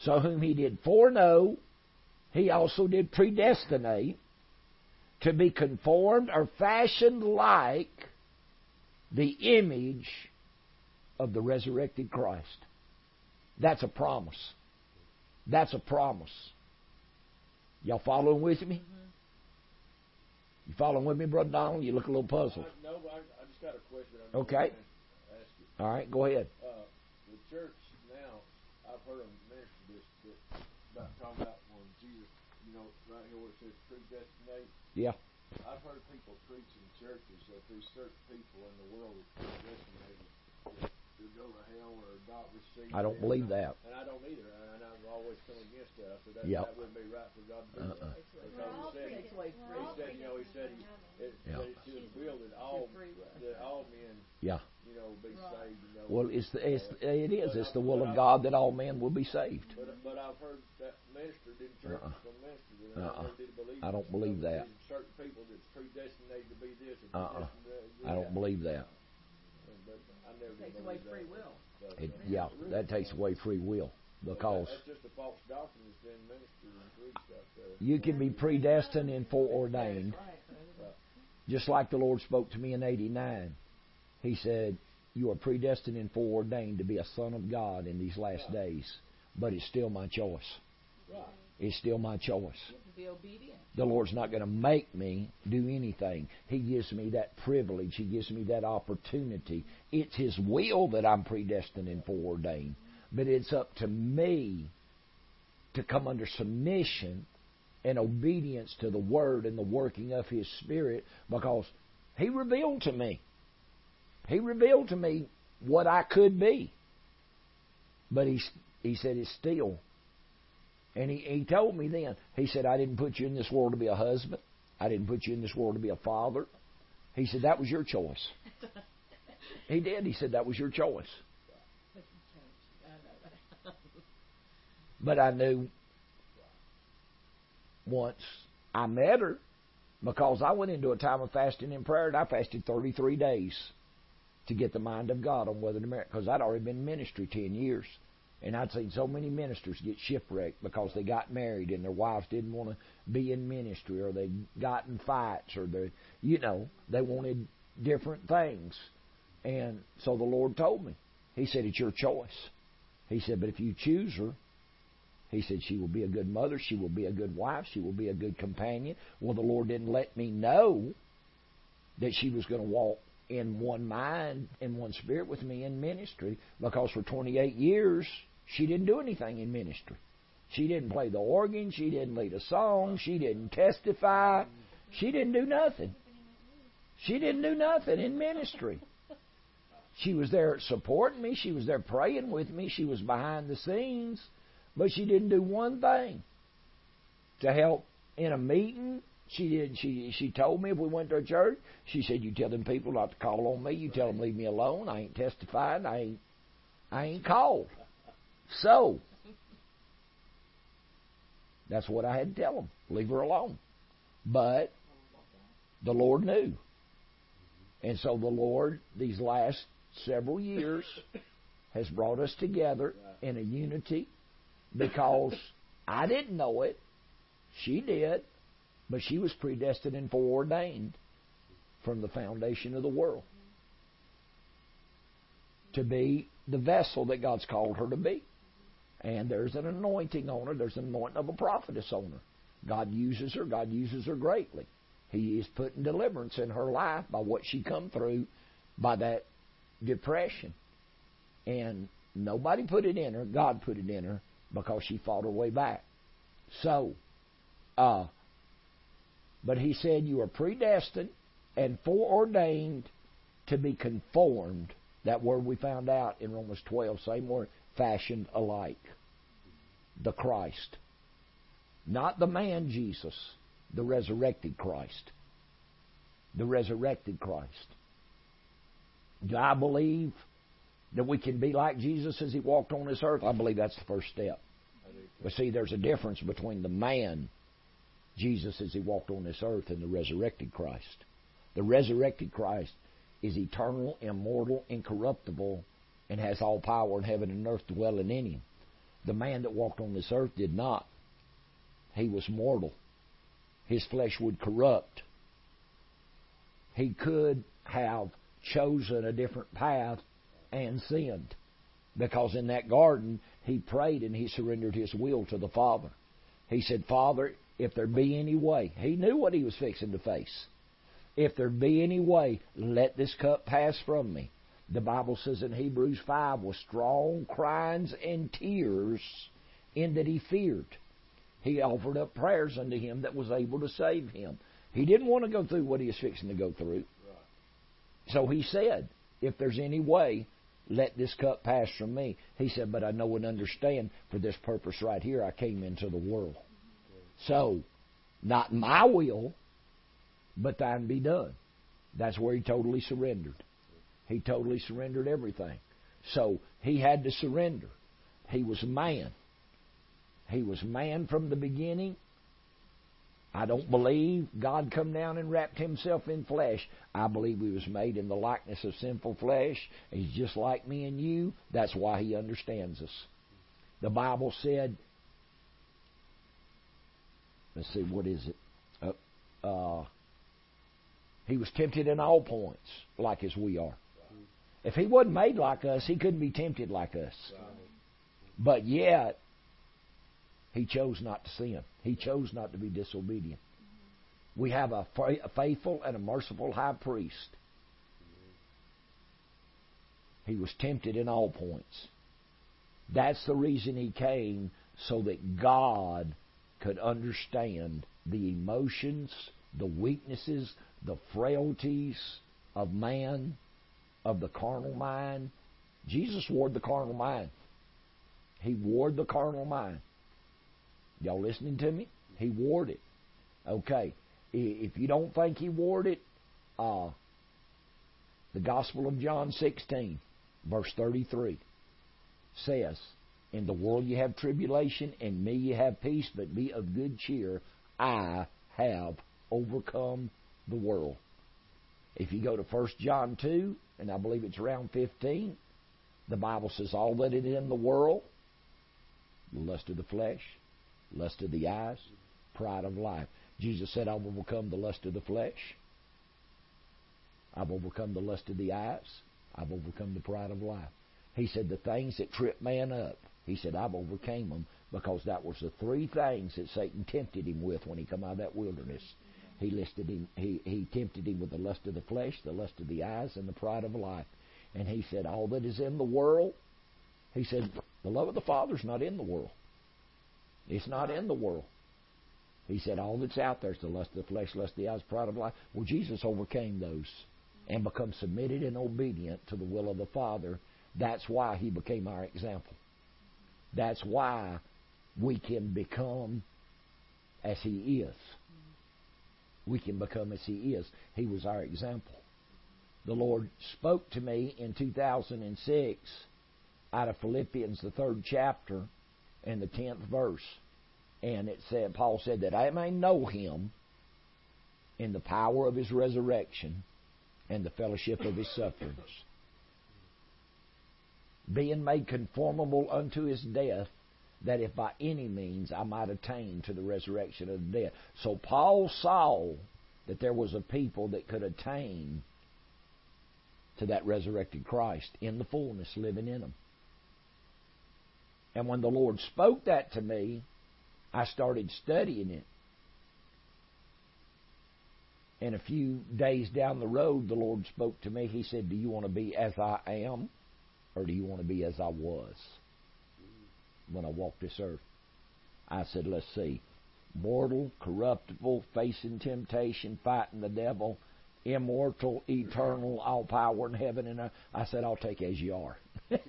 [SPEAKER 1] So whom he did foreknow, he also did predestinate to be conformed or fashioned like the image of the resurrected Christ. That's a promise. That's a promise. Y'all following with me? Mm-hmm. You following with me, Brother Donald? You look a little puzzled.
[SPEAKER 3] no, I, I just got a question. I'm
[SPEAKER 1] Okay. All right, go ahead.
[SPEAKER 3] Uh, the church now, I've heard them minister this, that, about talking about when Jesus, you know, right here where it says predestinate.
[SPEAKER 1] Yeah.
[SPEAKER 3] I've heard people preach in churches that there's certain people in the world that predestinated to, to go to hell or not receive.
[SPEAKER 1] I don't believe that.
[SPEAKER 3] And I don't either, and I've always come against that. I said that,
[SPEAKER 1] Yep.
[SPEAKER 3] that wouldn't be right for God to do
[SPEAKER 1] Uh-uh.
[SPEAKER 3] that. Because he said, he said, you know, he said, he, it,
[SPEAKER 1] Yeah.
[SPEAKER 3] that it's his will that all, that all men,
[SPEAKER 1] Yeah.
[SPEAKER 3] you know, be
[SPEAKER 2] Right.
[SPEAKER 3] saved. You know.
[SPEAKER 1] Well, it's, the, it's it is. It's the will of God that all men will be saved.
[SPEAKER 3] But, but I've heard that ministered in churches
[SPEAKER 1] Uh-uh.
[SPEAKER 3] from ministers, and I
[SPEAKER 1] Uh-uh.
[SPEAKER 3] never did believe
[SPEAKER 1] I don't believe that.
[SPEAKER 3] Certain people that's predestinated to be this and
[SPEAKER 1] Uh-uh.
[SPEAKER 3] predestinated
[SPEAKER 1] I don't believe that.
[SPEAKER 3] But I never did
[SPEAKER 2] Takes away free will.
[SPEAKER 1] It, yeah, that takes away free will because
[SPEAKER 3] that- just a false doctrine that's been ministered and preached
[SPEAKER 1] you can be predestined and foreordained. Just like the Lord spoke to me in 89. He said, You are predestined and foreordained to be a son of God in these last days, but it's still my choice. It's still my choice.
[SPEAKER 2] Be obedient.
[SPEAKER 1] The Lord's not going to make me do anything. He gives me that privilege. He gives me that opportunity. It's His will that I'm predestined and foreordained. But it's up to me to come under submission and obedience to the Word and the working of His Spirit because He revealed to me. He revealed to me what I could be. But He, he said it's still and he, he told me then, he said, I didn't put you in this world to be a husband. I didn't put you in this world to be a father. He said, that was your choice. he did. He said, that was your choice. But I knew once I met her, because I went into a time of fasting and prayer, and I fasted 33 days to get the mind of God on whether to marry. Because I'd already been in ministry 10 years. And I'd seen so many ministers get shipwrecked because they got married and their wives didn't want to be in ministry or they got in fights or they, you know, they wanted different things. And so the Lord told me, He said, it's your choice. He said, but if you choose her, He said, she will be a good mother, she will be a good wife, she will be a good companion. Well, the Lord didn't let me know that she was going to walk in one mind, in one spirit with me in ministry. Because for 28 years she didn't do anything in ministry. She didn't play the organ, she didn't lead a song, she didn't testify, she didn't do nothing. She didn't do nothing in ministry. She was there supporting me, she was there praying with me, she was behind the scenes, but she didn't do one thing to help in a meeting she did. She she told me if we went to a church, she said, "You tell them people not to call on me. You tell them leave me alone. I ain't testifying. I ain't I ain't called." So that's what I had to tell them. Leave her alone. But the Lord knew, and so the Lord these last several years has brought us together in a unity because I didn't know it. She did. But she was predestined and foreordained from the foundation of the world to be the vessel that God's called her to be. And there's an anointing on her, there's an anointing of a prophetess on her. God uses her, God uses her greatly. He is putting deliverance in her life by what she come through by that depression. And nobody put it in her, God put it in her because she fought her way back. So, uh, but he said, You are predestined and foreordained to be conformed. That word we found out in Romans 12, same word, fashioned alike. The Christ. Not the man Jesus, the resurrected Christ. The resurrected Christ. Do I believe that we can be like Jesus as he walked on this earth? I believe that's the first step. But see, there's a difference between the man Jesus as he walked on this earth and the resurrected Christ. The resurrected Christ is eternal, immortal, incorruptible, and has all power in heaven and earth dwelling in him. The man that walked on this earth did not. He was mortal. His flesh would corrupt. He could have chosen a different path and sinned. Because in that garden, he prayed and he surrendered his will to the Father. He said, Father, if there be any way, he knew what he was fixing to face. if there be any way, let this cup pass from me. The Bible says in Hebrews 5, with strong cryings and tears, in that he feared. He offered up prayers unto him that was able to save him. He didn't want to go through what he was fixing to go through. So he said, If there's any way, let this cup pass from me. He said, But I know and understand for this purpose right here I came into the world. So, not my will, but thine be done. That's where he totally surrendered. He totally surrendered everything. So he had to surrender. He was man. He was man from the beginning. I don't believe God come down and wrapped himself in flesh. I believe he was made in the likeness of sinful flesh. He's just like me and you. That's why he understands us. The Bible said, let's see, what is it? Uh, uh, he was tempted in all points, like as we are. If he wasn't made like us, he couldn't be tempted like us. But yet, he chose not to sin. He chose not to be disobedient. We have a faithful and a merciful high priest. He was tempted in all points. That's the reason he came, so that God could understand the emotions, the weaknesses, the frailties of man, of the carnal mind. Jesus warred the carnal mind. He warred the carnal mind. Y'all listening to me? He warred it. Okay. If you don't think he warred it, uh, the Gospel of John 16, verse 33, says, In the world you have tribulation, in me you have peace, but be of good cheer. I have overcome the world. If you go to 1 John 2, and I believe it's around 15, the Bible says all that is in the world, the lust of the flesh, lust of the eyes, pride of life. Jesus said, I've overcome the lust of the flesh. I've overcome the lust of the eyes. I've overcome the pride of life. He said, the things that trip man up, he said, I've overcame them because that was the three things that Satan tempted him with when he come out of that wilderness. He listed him. He he tempted him with the lust of the flesh, the lust of the eyes, and the pride of life. And he said, all that is in the world. He said, the love of the Father is not in the world. It's not in the world. He said, all that's out there is the lust of the flesh, lust of the eyes, pride of life. Well, Jesus overcame those and become submitted and obedient to the will of the Father. That's why he became our example. That's why we can become as he is we can become as He is. He was our example. The Lord spoke to me in 2006 out of Philippians, the third chapter, and the tenth verse. And it said, Paul said, that I may know Him in the power of His resurrection and the fellowship of His sufferings. Being made conformable unto His death, that if by any means I might attain to the resurrection of the dead. So Paul saw that there was a people that could attain to that resurrected Christ in the fullness living in them. And when the Lord spoke that to me, I started studying it. And a few days down the road, the Lord spoke to me. He said, Do you want to be as I am, or do you want to be as I was? when I walked this earth. I said, let's see. Mortal, corruptible, facing temptation, fighting the devil, immortal, eternal, all power in heaven and earth. I said, I'll take as you are.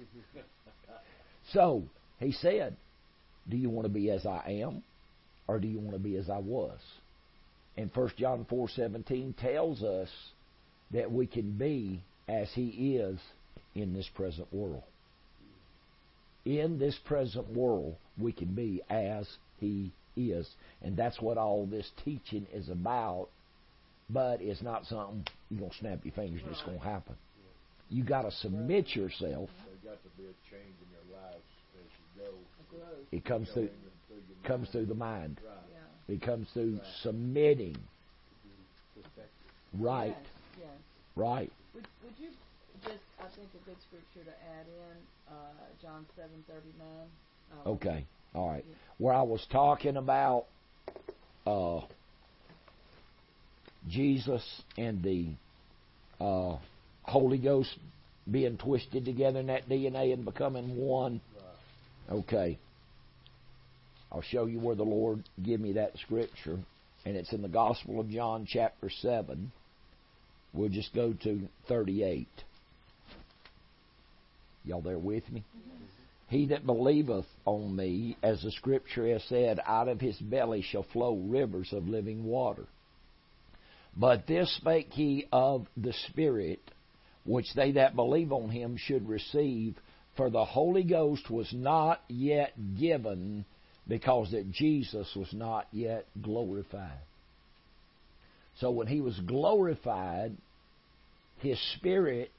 [SPEAKER 1] so, he said, Do you want to be as I am? Or do you want to be as I was? And 1 John 4:17 tells us that we can be as he is in this present world in this present world, we can be as He is. And that's what all this teaching is about. But it's not something you're going to snap your fingers and it's going to happen. you got to submit yourself.
[SPEAKER 3] There's got to be a change in your lives as you go.
[SPEAKER 1] It comes through, comes through the mind.
[SPEAKER 3] Right.
[SPEAKER 1] It comes through
[SPEAKER 3] Right.
[SPEAKER 1] submitting. Right.
[SPEAKER 2] Yes, yes.
[SPEAKER 1] Right.
[SPEAKER 2] Would, would you just, I think a good scripture to add in, uh, John seven thirty nine. Um,
[SPEAKER 1] Okay. All right. Where I was talking about uh, Jesus and the uh, Holy Ghost being twisted together in that DNA and becoming one? Okay. I'll show you where the Lord give me that scripture, and it's in the Gospel of John, chapter 7. We'll just go to 38. Y'all there with me? He that believeth on me, as the scripture has said, out of his belly shall flow rivers of living water. But this spake he of the Spirit, which they that believe on him should receive, for the Holy Ghost was not yet given, because that Jesus was not yet glorified. So when he was glorified, his spirit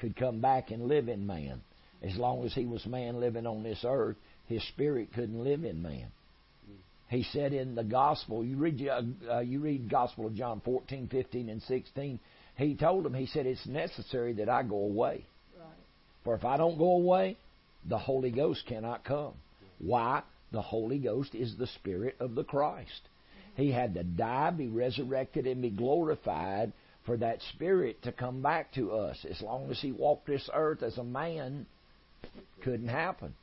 [SPEAKER 1] could come back and live in man. As long as he was man living on this earth, his spirit couldn't live in man. He said in the gospel, you read uh, you read Gospel of John 14, 15, and 16. He told him, he said, it's necessary that I go away.
[SPEAKER 2] Right.
[SPEAKER 1] For if I don't go away, the Holy Ghost cannot come. Why? The Holy Ghost is the Spirit of the Christ. He had to die, be resurrected, and be glorified for that Spirit to come back to us. As long as He walked this earth as a man, couldn't happen.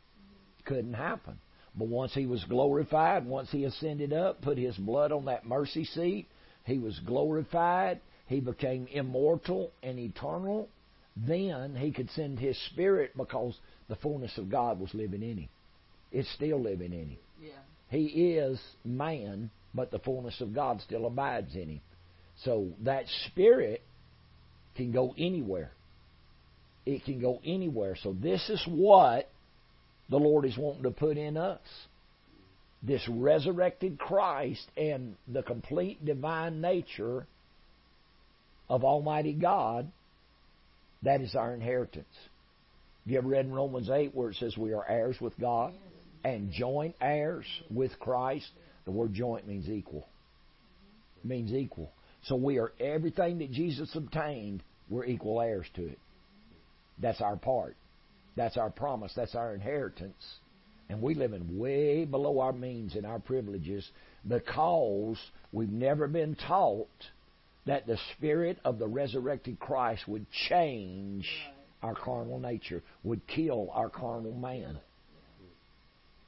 [SPEAKER 1] Couldn't happen. But once He was glorified, once He ascended up, put His blood on that mercy seat, He was glorified, He became immortal and eternal. Then He could send His Spirit because the fullness of God was living in Him. It's still living in Him.
[SPEAKER 2] Yeah.
[SPEAKER 1] He is man, but the fullness of God still abides in him. So that spirit can go anywhere. It can go anywhere. So this is what the Lord is wanting to put in us. This resurrected Christ and the complete divine nature of Almighty God, that is our inheritance. You ever read in Romans 8 where it says we are heirs with God and joint heirs with Christ? The word joint means equal. It means equal. So we are everything that Jesus obtained, we're equal heirs to it. That's our part. That's our promise. That's our inheritance. And we live in way below our means and our privileges because we've never been taught that the spirit of the resurrected Christ would change our carnal nature, would kill our carnal man.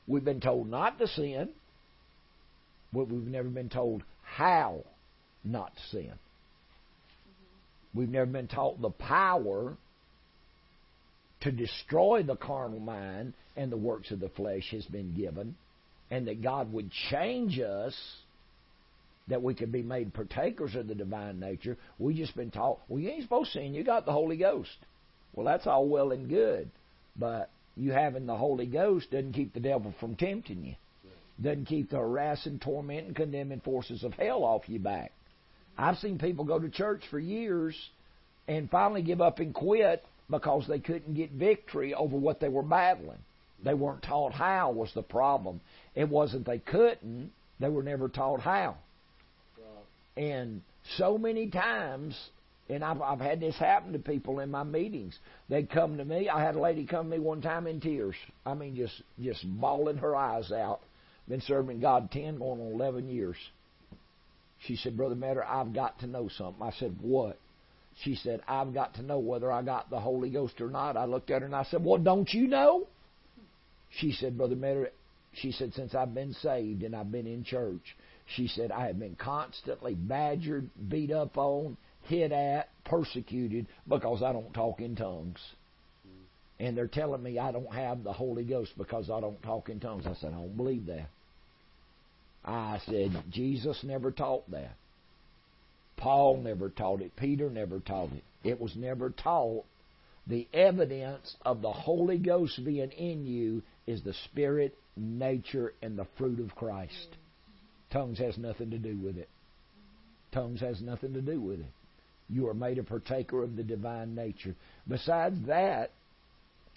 [SPEAKER 1] We've been told not to sin, but we've never been told how not sin. We've never been taught the power to destroy the carnal mind and the works of the flesh has been given, and that God would change us that we could be made partakers of the divine nature. We've just been taught, well, you ain't supposed to sin. You got the Holy Ghost. Well, that's all well and good, but you having the Holy Ghost doesn't keep the devil from tempting you. Doesn't keep the harassing, tormenting, condemning forces of hell off you back. I've seen people go to church for years and finally give up and quit because they couldn't get victory over what they were battling. They weren't taught how was the problem. It wasn't they couldn't, they were never taught how. And so many times, and I've, I've had this happen to people in my meetings. They'd come to me. I had a lady come to me one time in tears. I mean, just just bawling her eyes out. Been serving God ten, going on eleven years. She said, Brother Metter, I've got to know something. I said, What? She said, I've got to know whether I got the Holy Ghost or not. I looked at her and I said, Well, don't you know? She said, Brother Metter, she said, since I've been saved and I've been in church, she said, I have been constantly badgered, beat up on, hit at, persecuted because I don't talk in tongues. And they're telling me I don't have the Holy Ghost because I don't talk in tongues. I said, I don't believe that. I said, Jesus never taught that. Paul never taught it. Peter never taught it. It was never taught. The evidence of the Holy Ghost being in you is the spirit, nature, and the fruit of Christ. Tongues has nothing to do with it. Tongues has nothing to do with it. You are made a partaker of the divine nature. Besides that,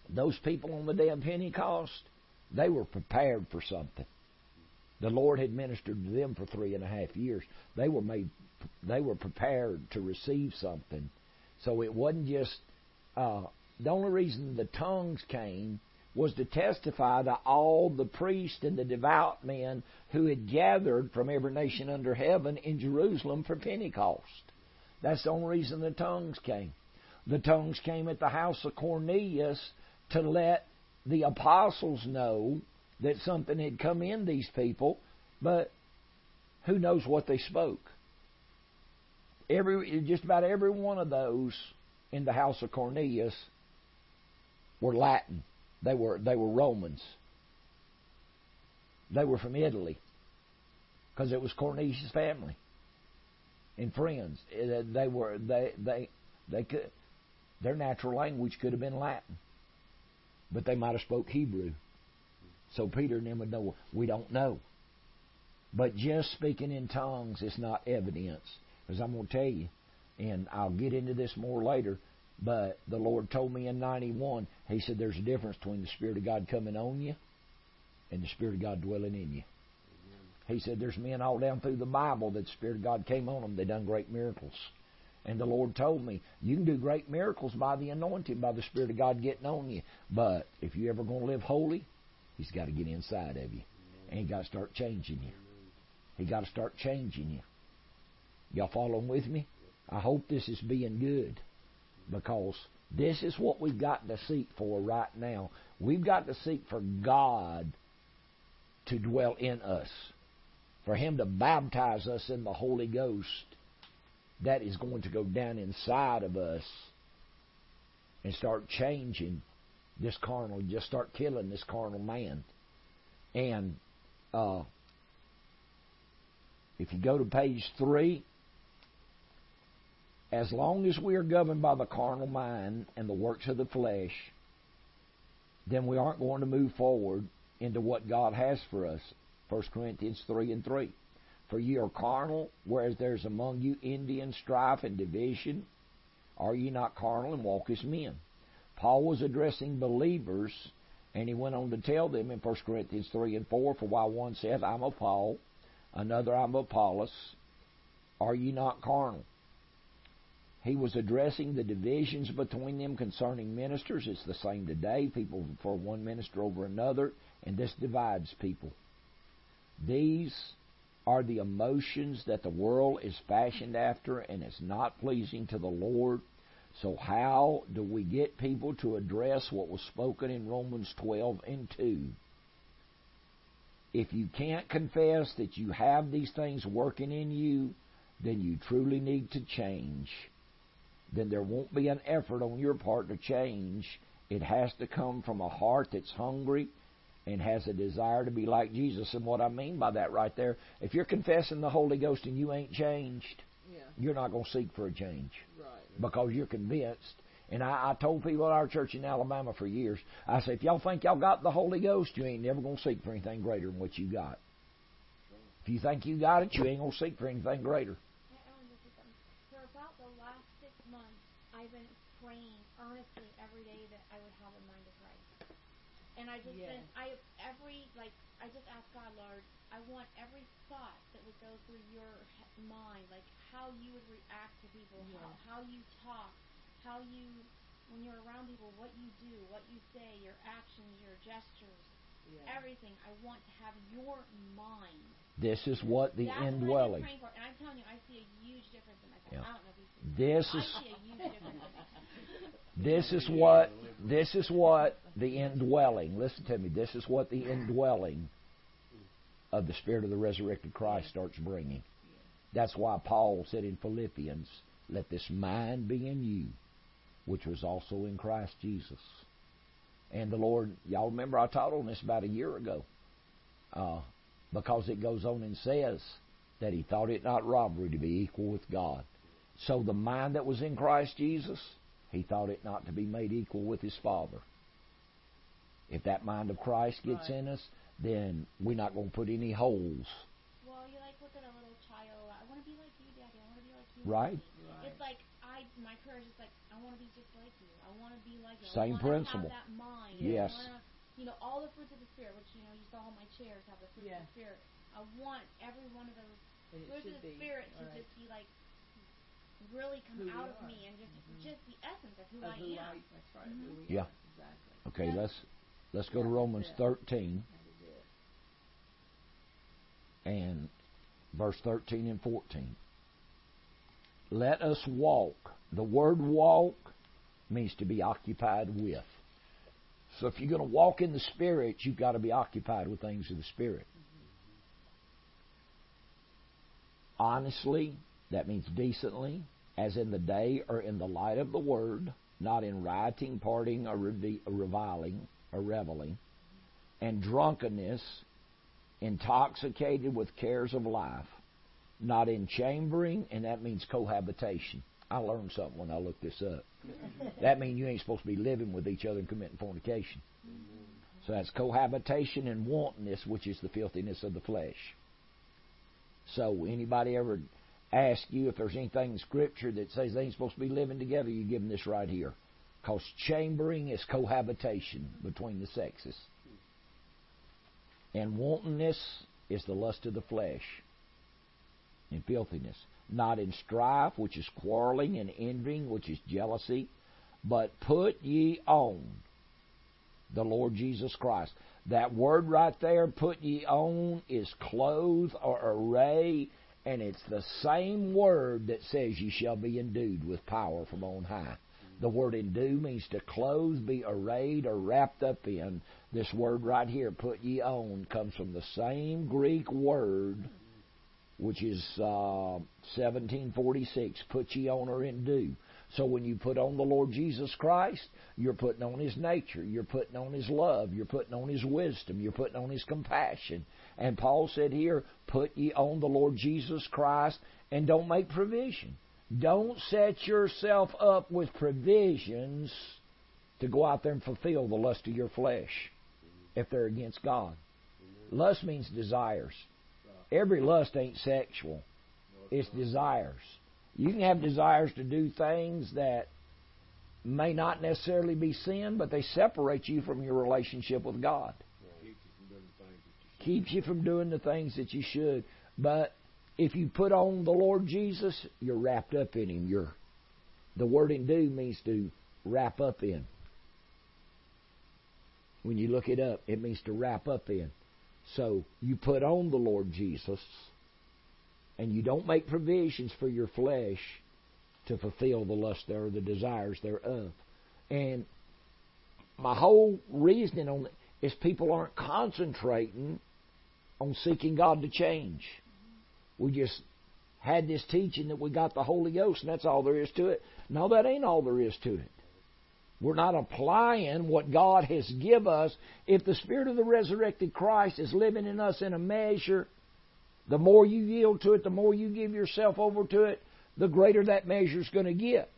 [SPEAKER 1] those people on the day of Pentecost, they were prepared for something. The Lord had ministered to them for three and a half years. They were made, they were prepared to receive something. So it wasn't just uh, the only reason the tongues came was to testify to all the priests and the devout men who had gathered from every nation under heaven in Jerusalem for Pentecost. That's the only reason the tongues came. The tongues came at the house of Cornelius to let the apostles know that something had come in these people, but who knows what they spoke? Every just about every one of those in the house of Cornelius were Latin. They were they were Romans. They were from Italy because it was Cornelius' family and friends. They were they they they could their natural language could have been Latin, but they might have spoke Hebrew. So Peter and them would know. We don't know. But just speaking in tongues is not evidence. Because I'm going to tell you, and I'll get into this more later, but the Lord told me in 91, He said there's a difference between the Spirit of God coming on you and the Spirit of God dwelling in you. He said there's men all down through the Bible that the Spirit of God came on them. They done great miracles. And the Lord told me, you can do great miracles by the anointing, by the Spirit of God getting on you. But if you're ever going to live holy, He's got to get inside of you. And He got to start changing you. He got to start changing you. Y'all following with me? I hope this is being good because this is what we've got to seek for right now. We've got to seek for God to dwell in us, for Him to baptize us in the Holy Ghost. That is going to go down inside of us and start changing this carnal, just start killing this carnal man. And uh, if you go to page three, as long as we are governed by the carnal mind and the works of the flesh, then we aren't going to move forward into what God has for us. 1 Corinthians 3 and 3. For ye are carnal, whereas there's among you envy strife and division. Are ye not carnal and walk as men? Paul was addressing believers, and he went on to tell them in 1 Corinthians 3 and 4 For while one saith, I'm of Paul, another, I'm of Apollos, are ye not carnal? He was addressing the divisions between them concerning ministers. It's the same today. People for one minister over another, and this divides people. These are the emotions that the world is fashioned after and is not pleasing to the Lord. So, how do we get people to address what was spoken in Romans 12 and 2? If you can't confess that you have these things working in you, then you truly need to change then there won't be an effort on your part to change. It has to come from a heart that's hungry and has a desire to be like Jesus. And what I mean by that right there, if you're confessing the Holy Ghost and you ain't changed,
[SPEAKER 2] yeah.
[SPEAKER 1] you're not going to seek for a change.
[SPEAKER 2] Right.
[SPEAKER 1] Because you're convinced. And I, I told people at our church in Alabama for years, I said, if y'all think y'all got the Holy Ghost, you ain't never going to seek for anything greater than what you got. If you think you got it, you ain't going to seek for anything greater.
[SPEAKER 4] I've been praying earnestly every day that I would have a mind. And I just yes. been I every like I just ask God, Lord, I want every thought that would go through your mind, like how you would react to people, yes. how how you talk, how you when you're around people, what you do, what you say, your actions, your gestures, yes. everything. I want to have your mind.
[SPEAKER 1] This is what the
[SPEAKER 4] That's
[SPEAKER 1] indwelling.
[SPEAKER 4] What I'm and I'm telling you, I see a huge difference in myself. Yeah. I don't know if you
[SPEAKER 1] this is this is what this is what the indwelling. Listen to me. This is what the indwelling of the Spirit of the resurrected Christ starts bringing. That's why Paul said in Philippians, "Let this mind be in you, which was also in Christ Jesus." And the Lord, y'all remember I taught on this about a year ago, uh, because it goes on and says that he thought it not robbery to be equal with God. So the mind that was in Christ Jesus, he thought it not to be made equal with his Father. If that mind of Christ gets
[SPEAKER 4] right.
[SPEAKER 1] in us, then we're not going to put any holes.
[SPEAKER 4] Well, you like look at a little child. I want to be like you, Daddy. I want to be like you.
[SPEAKER 1] Right.
[SPEAKER 4] right. It's like I, my prayer is just like I want to be just like you. I want to be like you.
[SPEAKER 1] Same
[SPEAKER 4] I
[SPEAKER 1] principle.
[SPEAKER 4] Have that mind.
[SPEAKER 1] Yes.
[SPEAKER 4] I wanna, you know all the fruits of the spirit, which you know you saw all my chairs have the fruits yeah. of the spirit. I want every one of those fruits of the be. spirit to right. just be like really come
[SPEAKER 2] who
[SPEAKER 4] out of me and just mm-hmm. just the essence of who
[SPEAKER 2] of
[SPEAKER 4] I
[SPEAKER 2] who
[SPEAKER 4] am.
[SPEAKER 2] I, that's right. Mm-hmm.
[SPEAKER 1] yeah.
[SPEAKER 2] Exactly.
[SPEAKER 1] Okay,
[SPEAKER 4] yeah.
[SPEAKER 1] let's Let's go to Romans
[SPEAKER 2] it.
[SPEAKER 1] 13 and verse 13 and 14. Let us walk. The word walk means to be occupied with. So if you're going to walk in the Spirit, you've got to be occupied with things of the Spirit. Honestly, that means decently, as in the day or in the light of the Word, not in rioting, partying, or reviling, or reveling, and drunkenness, intoxicated with cares of life, not in chambering, and that means cohabitation. I learned something when I looked this up. that means you ain't supposed to be living with each other and committing fornication. So that's cohabitation and wantonness, which is the filthiness of the flesh. So anybody ever ask you if there's anything in Scripture that says they ain't supposed to be living together, you give them this right here. Because chambering is cohabitation between the sexes. And wantonness is the lust of the flesh and filthiness. Not in strife, which is quarreling, and envying, which is jealousy, but put ye on the Lord Jesus Christ. That word right there, put ye on, is clothe or array, and it's the same word that says ye shall be endued with power from on high. The word endue means to clothe, be arrayed, or wrapped up in. This word right here, put ye on, comes from the same Greek word, which is uh, 1746, put ye on or endue. So when you put on the Lord Jesus Christ, you're putting on His nature, you're putting on His love, you're putting on His wisdom, you're putting on His compassion. And Paul said here, put ye on the Lord Jesus Christ and don't make provision. Don't set yourself up with provisions to go out there and fulfill the lust of your flesh if they're against God. Lust means desires. Every lust ain't sexual. It's desires. You can have desires to do things that may not necessarily be sin, but they separate you from your relationship with God.
[SPEAKER 3] Keeps you from doing the things that you
[SPEAKER 1] should. But if you put on the Lord Jesus, you're wrapped up in Him. You're the word endue means to wrap up in. When you look it up, it means to wrap up in. So you put on the Lord Jesus, and you don't make provisions for your flesh to fulfill the lust there or the desires thereof. And my whole reasoning on it is people aren't concentrating on seeking God to change. We just had this teaching that we got the Holy Ghost and that's all there is to it. No, that ain't all there is to it. We're not applying what God has give us. If the Spirit of the resurrected Christ is living in us in a measure, the more you yield to it, the more you give yourself over to it, the greater that measure is going to get.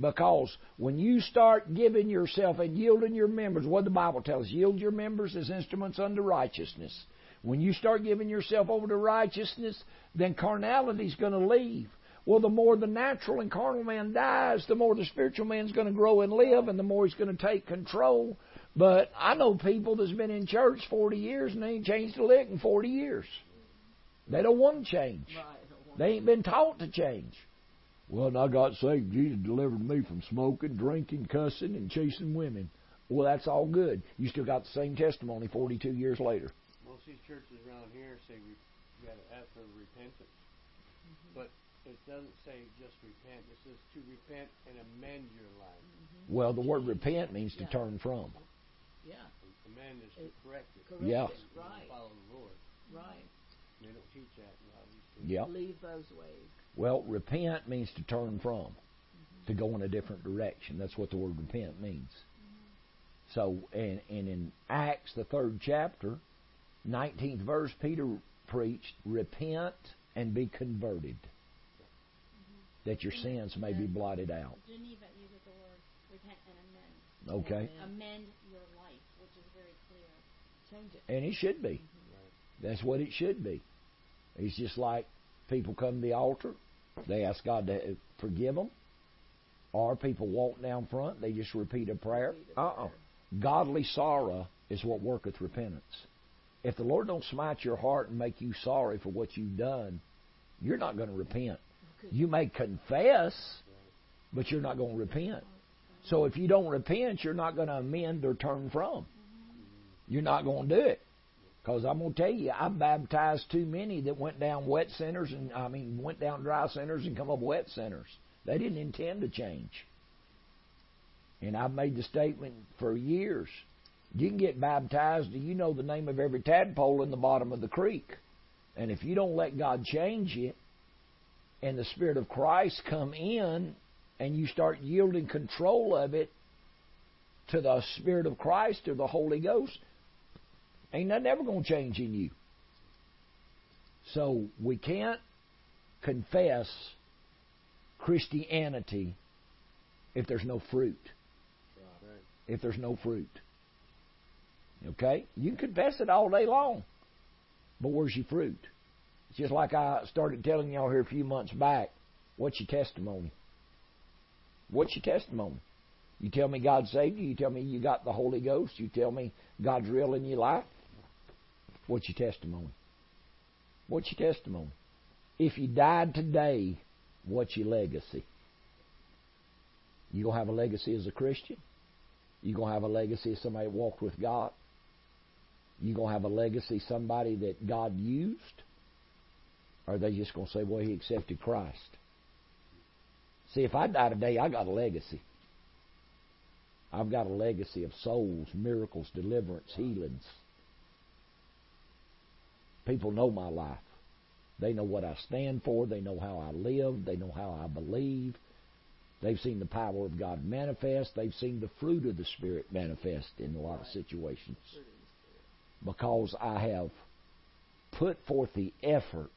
[SPEAKER 1] Because when you start giving yourself and yielding your members, what the Bible tells, yield your members as instruments unto righteousness. When you start giving yourself over to righteousness, then carnality is going to leave. Well, the more the natural and carnal man dies, the more the spiritual man's going to grow and live, and the more he's going to take control. But I know people that's been in church 40 years and they ain't changed a lick in 40 years. They don't want to change. They ain't been taught to change. Well, I got saved. Jesus delivered me from smoking, drinking, cussing, and chasing women. Well, that's all good. You still got the same testimony 42 years later.
[SPEAKER 5] Most of these churches around here say we got to ask for repentance, but it doesn't say just repent. It says to repent and amend your life. Mm-hmm.
[SPEAKER 1] Well, the word repent means to turn from.
[SPEAKER 2] Yeah,
[SPEAKER 5] Amend is to correct it.
[SPEAKER 2] correct
[SPEAKER 1] Yeah.
[SPEAKER 2] it, right,
[SPEAKER 5] Follow the Lord.
[SPEAKER 2] right.
[SPEAKER 5] They don't teach that in a lot of these.
[SPEAKER 1] Yep.
[SPEAKER 2] Leave those ways.
[SPEAKER 1] Well, repent means to turn from, mm-hmm. to go in a different direction. That's what the word repent means. Mm-hmm. So, and, and in Acts, the third chapter, 19th verse, Peter preached, Repent and be converted, that your sins may be blotted out.
[SPEAKER 4] Geneva uses the word repent and amend.
[SPEAKER 1] Okay?
[SPEAKER 4] Amend your life, which is very clear.
[SPEAKER 2] Change it.
[SPEAKER 1] And it should be. That's what it should be. It's just like people come to the altar, they ask God to forgive them, or people walk down front, they just repeat a prayer.
[SPEAKER 2] Repeat a
[SPEAKER 1] Uh
[SPEAKER 2] prayer.
[SPEAKER 1] uh Godly sorrow is what worketh repentance. If the Lord don't smite your heart and make you sorry for what you've done, you're not going to repent. You may confess, but you're not going to repent. So if you don't repent, you're not going to amend or turn from. You're not going to do it. Because I'm going to tell you, I baptized too many that went down wet centers and, I mean, went down dry centers and come up wet centers. They didn't intend to change. And I've made the statement for years. You can get baptized, you know the name of every tadpole in the bottom of the creek. And if you don't let God change you, and the Spirit of Christ come in, and you start yielding control of it to the Spirit of Christ or the Holy Ghost, ain't nothing ever going to change in you. So we can't confess Christianity if there's no fruit. If there's no fruit. Okay? You can confess it all day long. But where's your fruit? Just like I started telling y'all here a few months back. What's your testimony? What's your testimony? You tell me God saved you. You tell me you got the Holy Ghost. You tell me God's real in your life. What's your testimony? What's your testimony? If you died today, what's your legacy? You gonna have a legacy as a Christian? You gonna have a legacy as somebody that walked with God? You gonna have a legacy somebody that God used? Or are they just gonna say, well, he accepted Christ? See, if I die today, I got a legacy. I've got a legacy of souls, miracles, deliverance, healings. People know my life. They know what I stand for. They know how I live. They know how I believe. They've seen the power of God manifest. They've seen the fruit of the Spirit manifest in a lot of situations. Because I have put forth the effort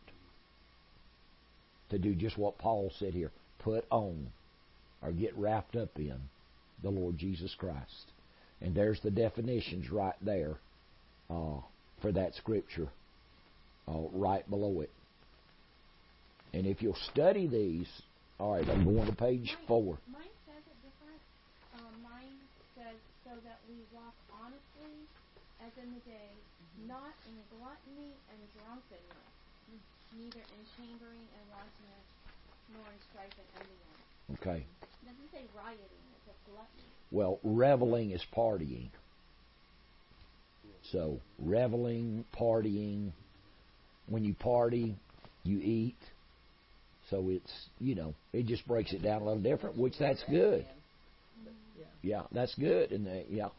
[SPEAKER 1] to do just what Paul said here put on or get wrapped up in the Lord Jesus Christ. And there's the definitions right there uh, for that scripture, uh, right below it. And if you'll study these, all right, I'm going to page
[SPEAKER 4] Mine-
[SPEAKER 1] four.
[SPEAKER 4] Mine says it different. Um, mine says so that we walk honestly as in the day, not in gluttony and drunkenness, neither in chambering and wantonness, nor in strife and envying.
[SPEAKER 1] Okay.
[SPEAKER 4] It doesn't say rioting, it says gluttony.
[SPEAKER 1] Well, reveling is partying. So, reveling, partying. When you party, you eat. So it's, you know, it just breaks it down a little different, which that's good. Yeah, that's good. And, uh, yeah,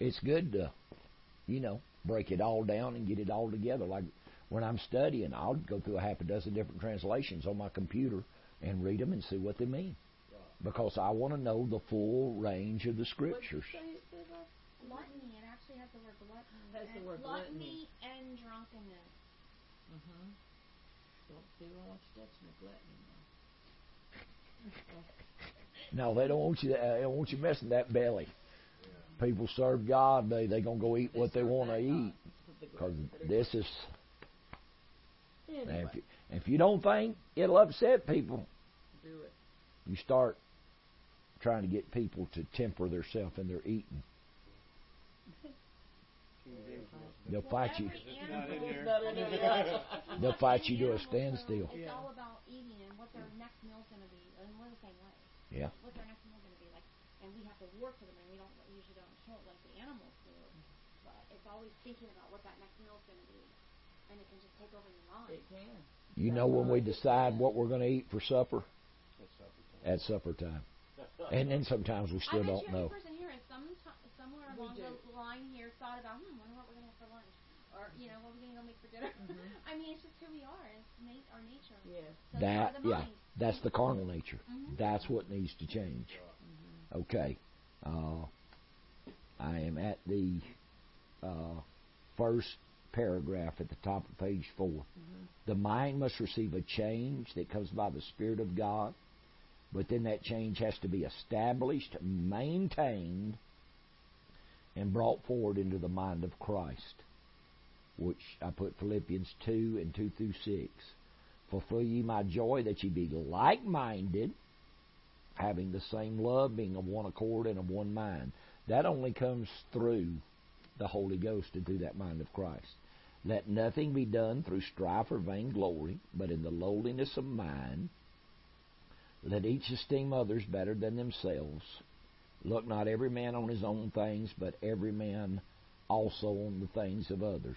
[SPEAKER 1] it's good to, you know, break it all down and get it all together. Like when I'm studying, I'll go through a half a dozen different translations on my computer and read them and see what they mean. Because I want to know the full range of the scriptures.
[SPEAKER 4] Gluttony, it actually has the word gluttony.
[SPEAKER 2] Has the
[SPEAKER 4] and
[SPEAKER 2] word
[SPEAKER 4] gluttony and drunkenness.
[SPEAKER 2] Mm-hmm. Don't see how much that's neglecting
[SPEAKER 1] No, they don't want you. To, uh, they don't want you messing that belly. People serve God. They they gonna go eat what they want to eat. Because this is. And
[SPEAKER 2] Anyway,
[SPEAKER 1] If you, if you don't think it'll upset people,
[SPEAKER 2] do it.
[SPEAKER 1] you start trying to get people to temper themselves in their eating.
[SPEAKER 5] King James was-
[SPEAKER 1] They'll fight you.
[SPEAKER 4] every
[SPEAKER 5] It's not in
[SPEAKER 4] animal-
[SPEAKER 5] there.
[SPEAKER 2] Not in there.
[SPEAKER 1] They'll fight you to a standstill.
[SPEAKER 4] It's all about eating and what their next meal's going to be, and we're the same way.
[SPEAKER 1] Yeah.
[SPEAKER 4] What's our next meal going to be like? And we have to work for them, and we don't we usually don't show it like the animals do. But it's always thinking about what that next meal's going to be, and it can just take over your mind.
[SPEAKER 2] It can.
[SPEAKER 1] You know when we decide what we're going to eat for supper
[SPEAKER 5] That's supper time.
[SPEAKER 1] at supper time, and then sometimes we still
[SPEAKER 4] I
[SPEAKER 1] don't know.
[SPEAKER 4] every person here is some somewhere
[SPEAKER 2] We
[SPEAKER 4] along
[SPEAKER 2] do.
[SPEAKER 4] the line here thought about, hmm, wonder what we're going to have for lunch, or you know, what we're going to go make for dinner.
[SPEAKER 2] Mhm.
[SPEAKER 4] I mean, it's just who we are. It's na- our nature.
[SPEAKER 2] Yes.
[SPEAKER 4] So
[SPEAKER 1] That
[SPEAKER 4] the
[SPEAKER 1] yeah, that's the carnal nature.
[SPEAKER 4] Mhm.
[SPEAKER 1] That's what needs to change. Okay. Uh, I am at the uh, first paragraph at the top of page 4 mm-hmm. The mind must receive a change that comes by the Spirit of God, but then that change has to be established, maintained, and brought forward into the mind of Christ, which I put Philippians 2 and 2 through 6. Fulfill ye my joy that ye be like minded, having the same love, being of one accord and of one mind. That only comes through the Holy Ghost and through that mind of Christ. Let nothing be done through strife or vainglory, but in the lowliness of mind. Let each esteem others better than themselves. Look not every man on his own things, but every man also on the things of others.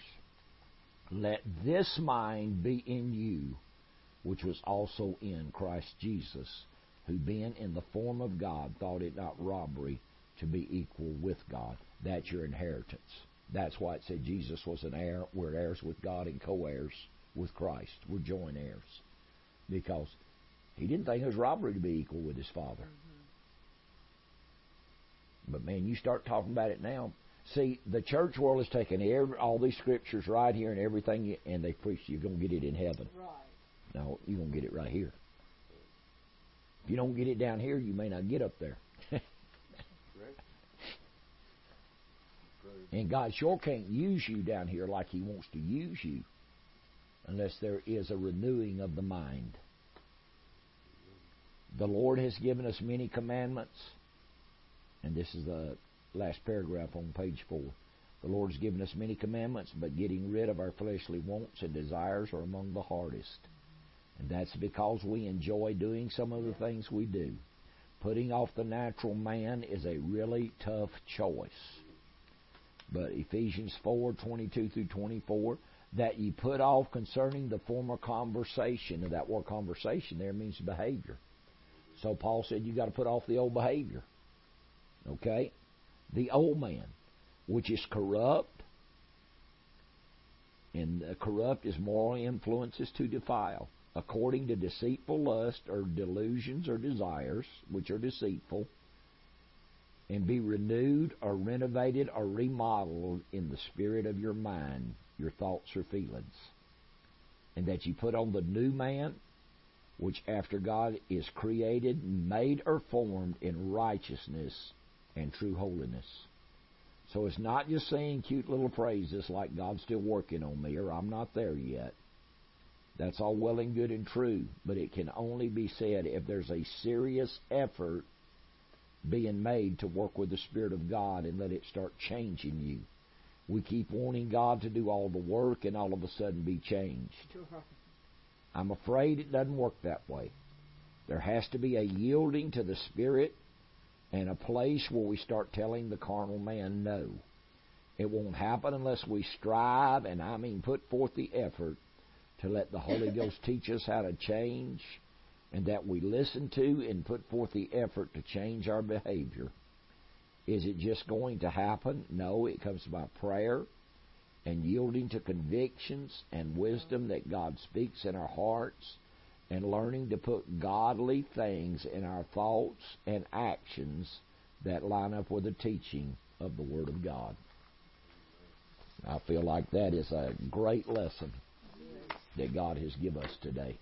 [SPEAKER 1] Let this mind be in you, which was also in Christ Jesus, who being in the form of God thought it not robbery to be equal with God. That's your inheritance. That's why it said Jesus was an heir. We're heirs with God and co-heirs with Christ. We're joint heirs. Because he didn't think it was robbery to be equal with his Father. Mm-hmm. But man, you start talking about it now. See, the church world has taken every, all these scriptures right here and everything, and they preach you're going to get it in heaven.
[SPEAKER 2] Right.
[SPEAKER 1] No, you're going to get it right here. If you don't get it down here, you may not get up there. and God sure can't use you down here like He wants to use you unless there is a renewing of the mind. The Lord has given us many commandments, and this is the last paragraph on page four. The Lord has given us many commandments, but getting rid of our fleshly wants and desires are among the hardest. And that's because we enjoy doing some of the things we do. Putting off the natural man is a really tough choice. But Ephesians 4 22 through 24, that ye put off concerning the former conversation, and that word conversation there means behavior. So Paul said you got to put off the old behavior. Okay? The old man, which is corrupt, and corrupt is moral influences to defile, according to deceitful lust or delusions or desires, which are deceitful, and be renewed or renovated or remodeled in the spirit of your mind, your thoughts or feelings. And that you put on the new man, which after God is created, made or formed in righteousness and true holiness. So it's not just saying cute little phrases like God's still working on me or I'm not there yet. That's all well and good and true, but it can only be said if there's a serious effort being made to work with the Spirit of God and let it start changing you. We keep wanting God to do all the work and all of a sudden be changed. I'm afraid it doesn't work that way. There has to be a yielding to the Spirit and a place where we start telling the carnal man no. It won't happen unless we strive, and I mean put forth the effort to let the Holy Ghost teach us how to change and that we listen to and put forth the effort to change our behavior. Is it just going to happen? No, it comes by prayer and yielding to convictions and wisdom that God speaks in our hearts and learning to put godly things in our thoughts and actions that line up with the teaching of the Word of God. I feel like that is a great lesson that God has given us today.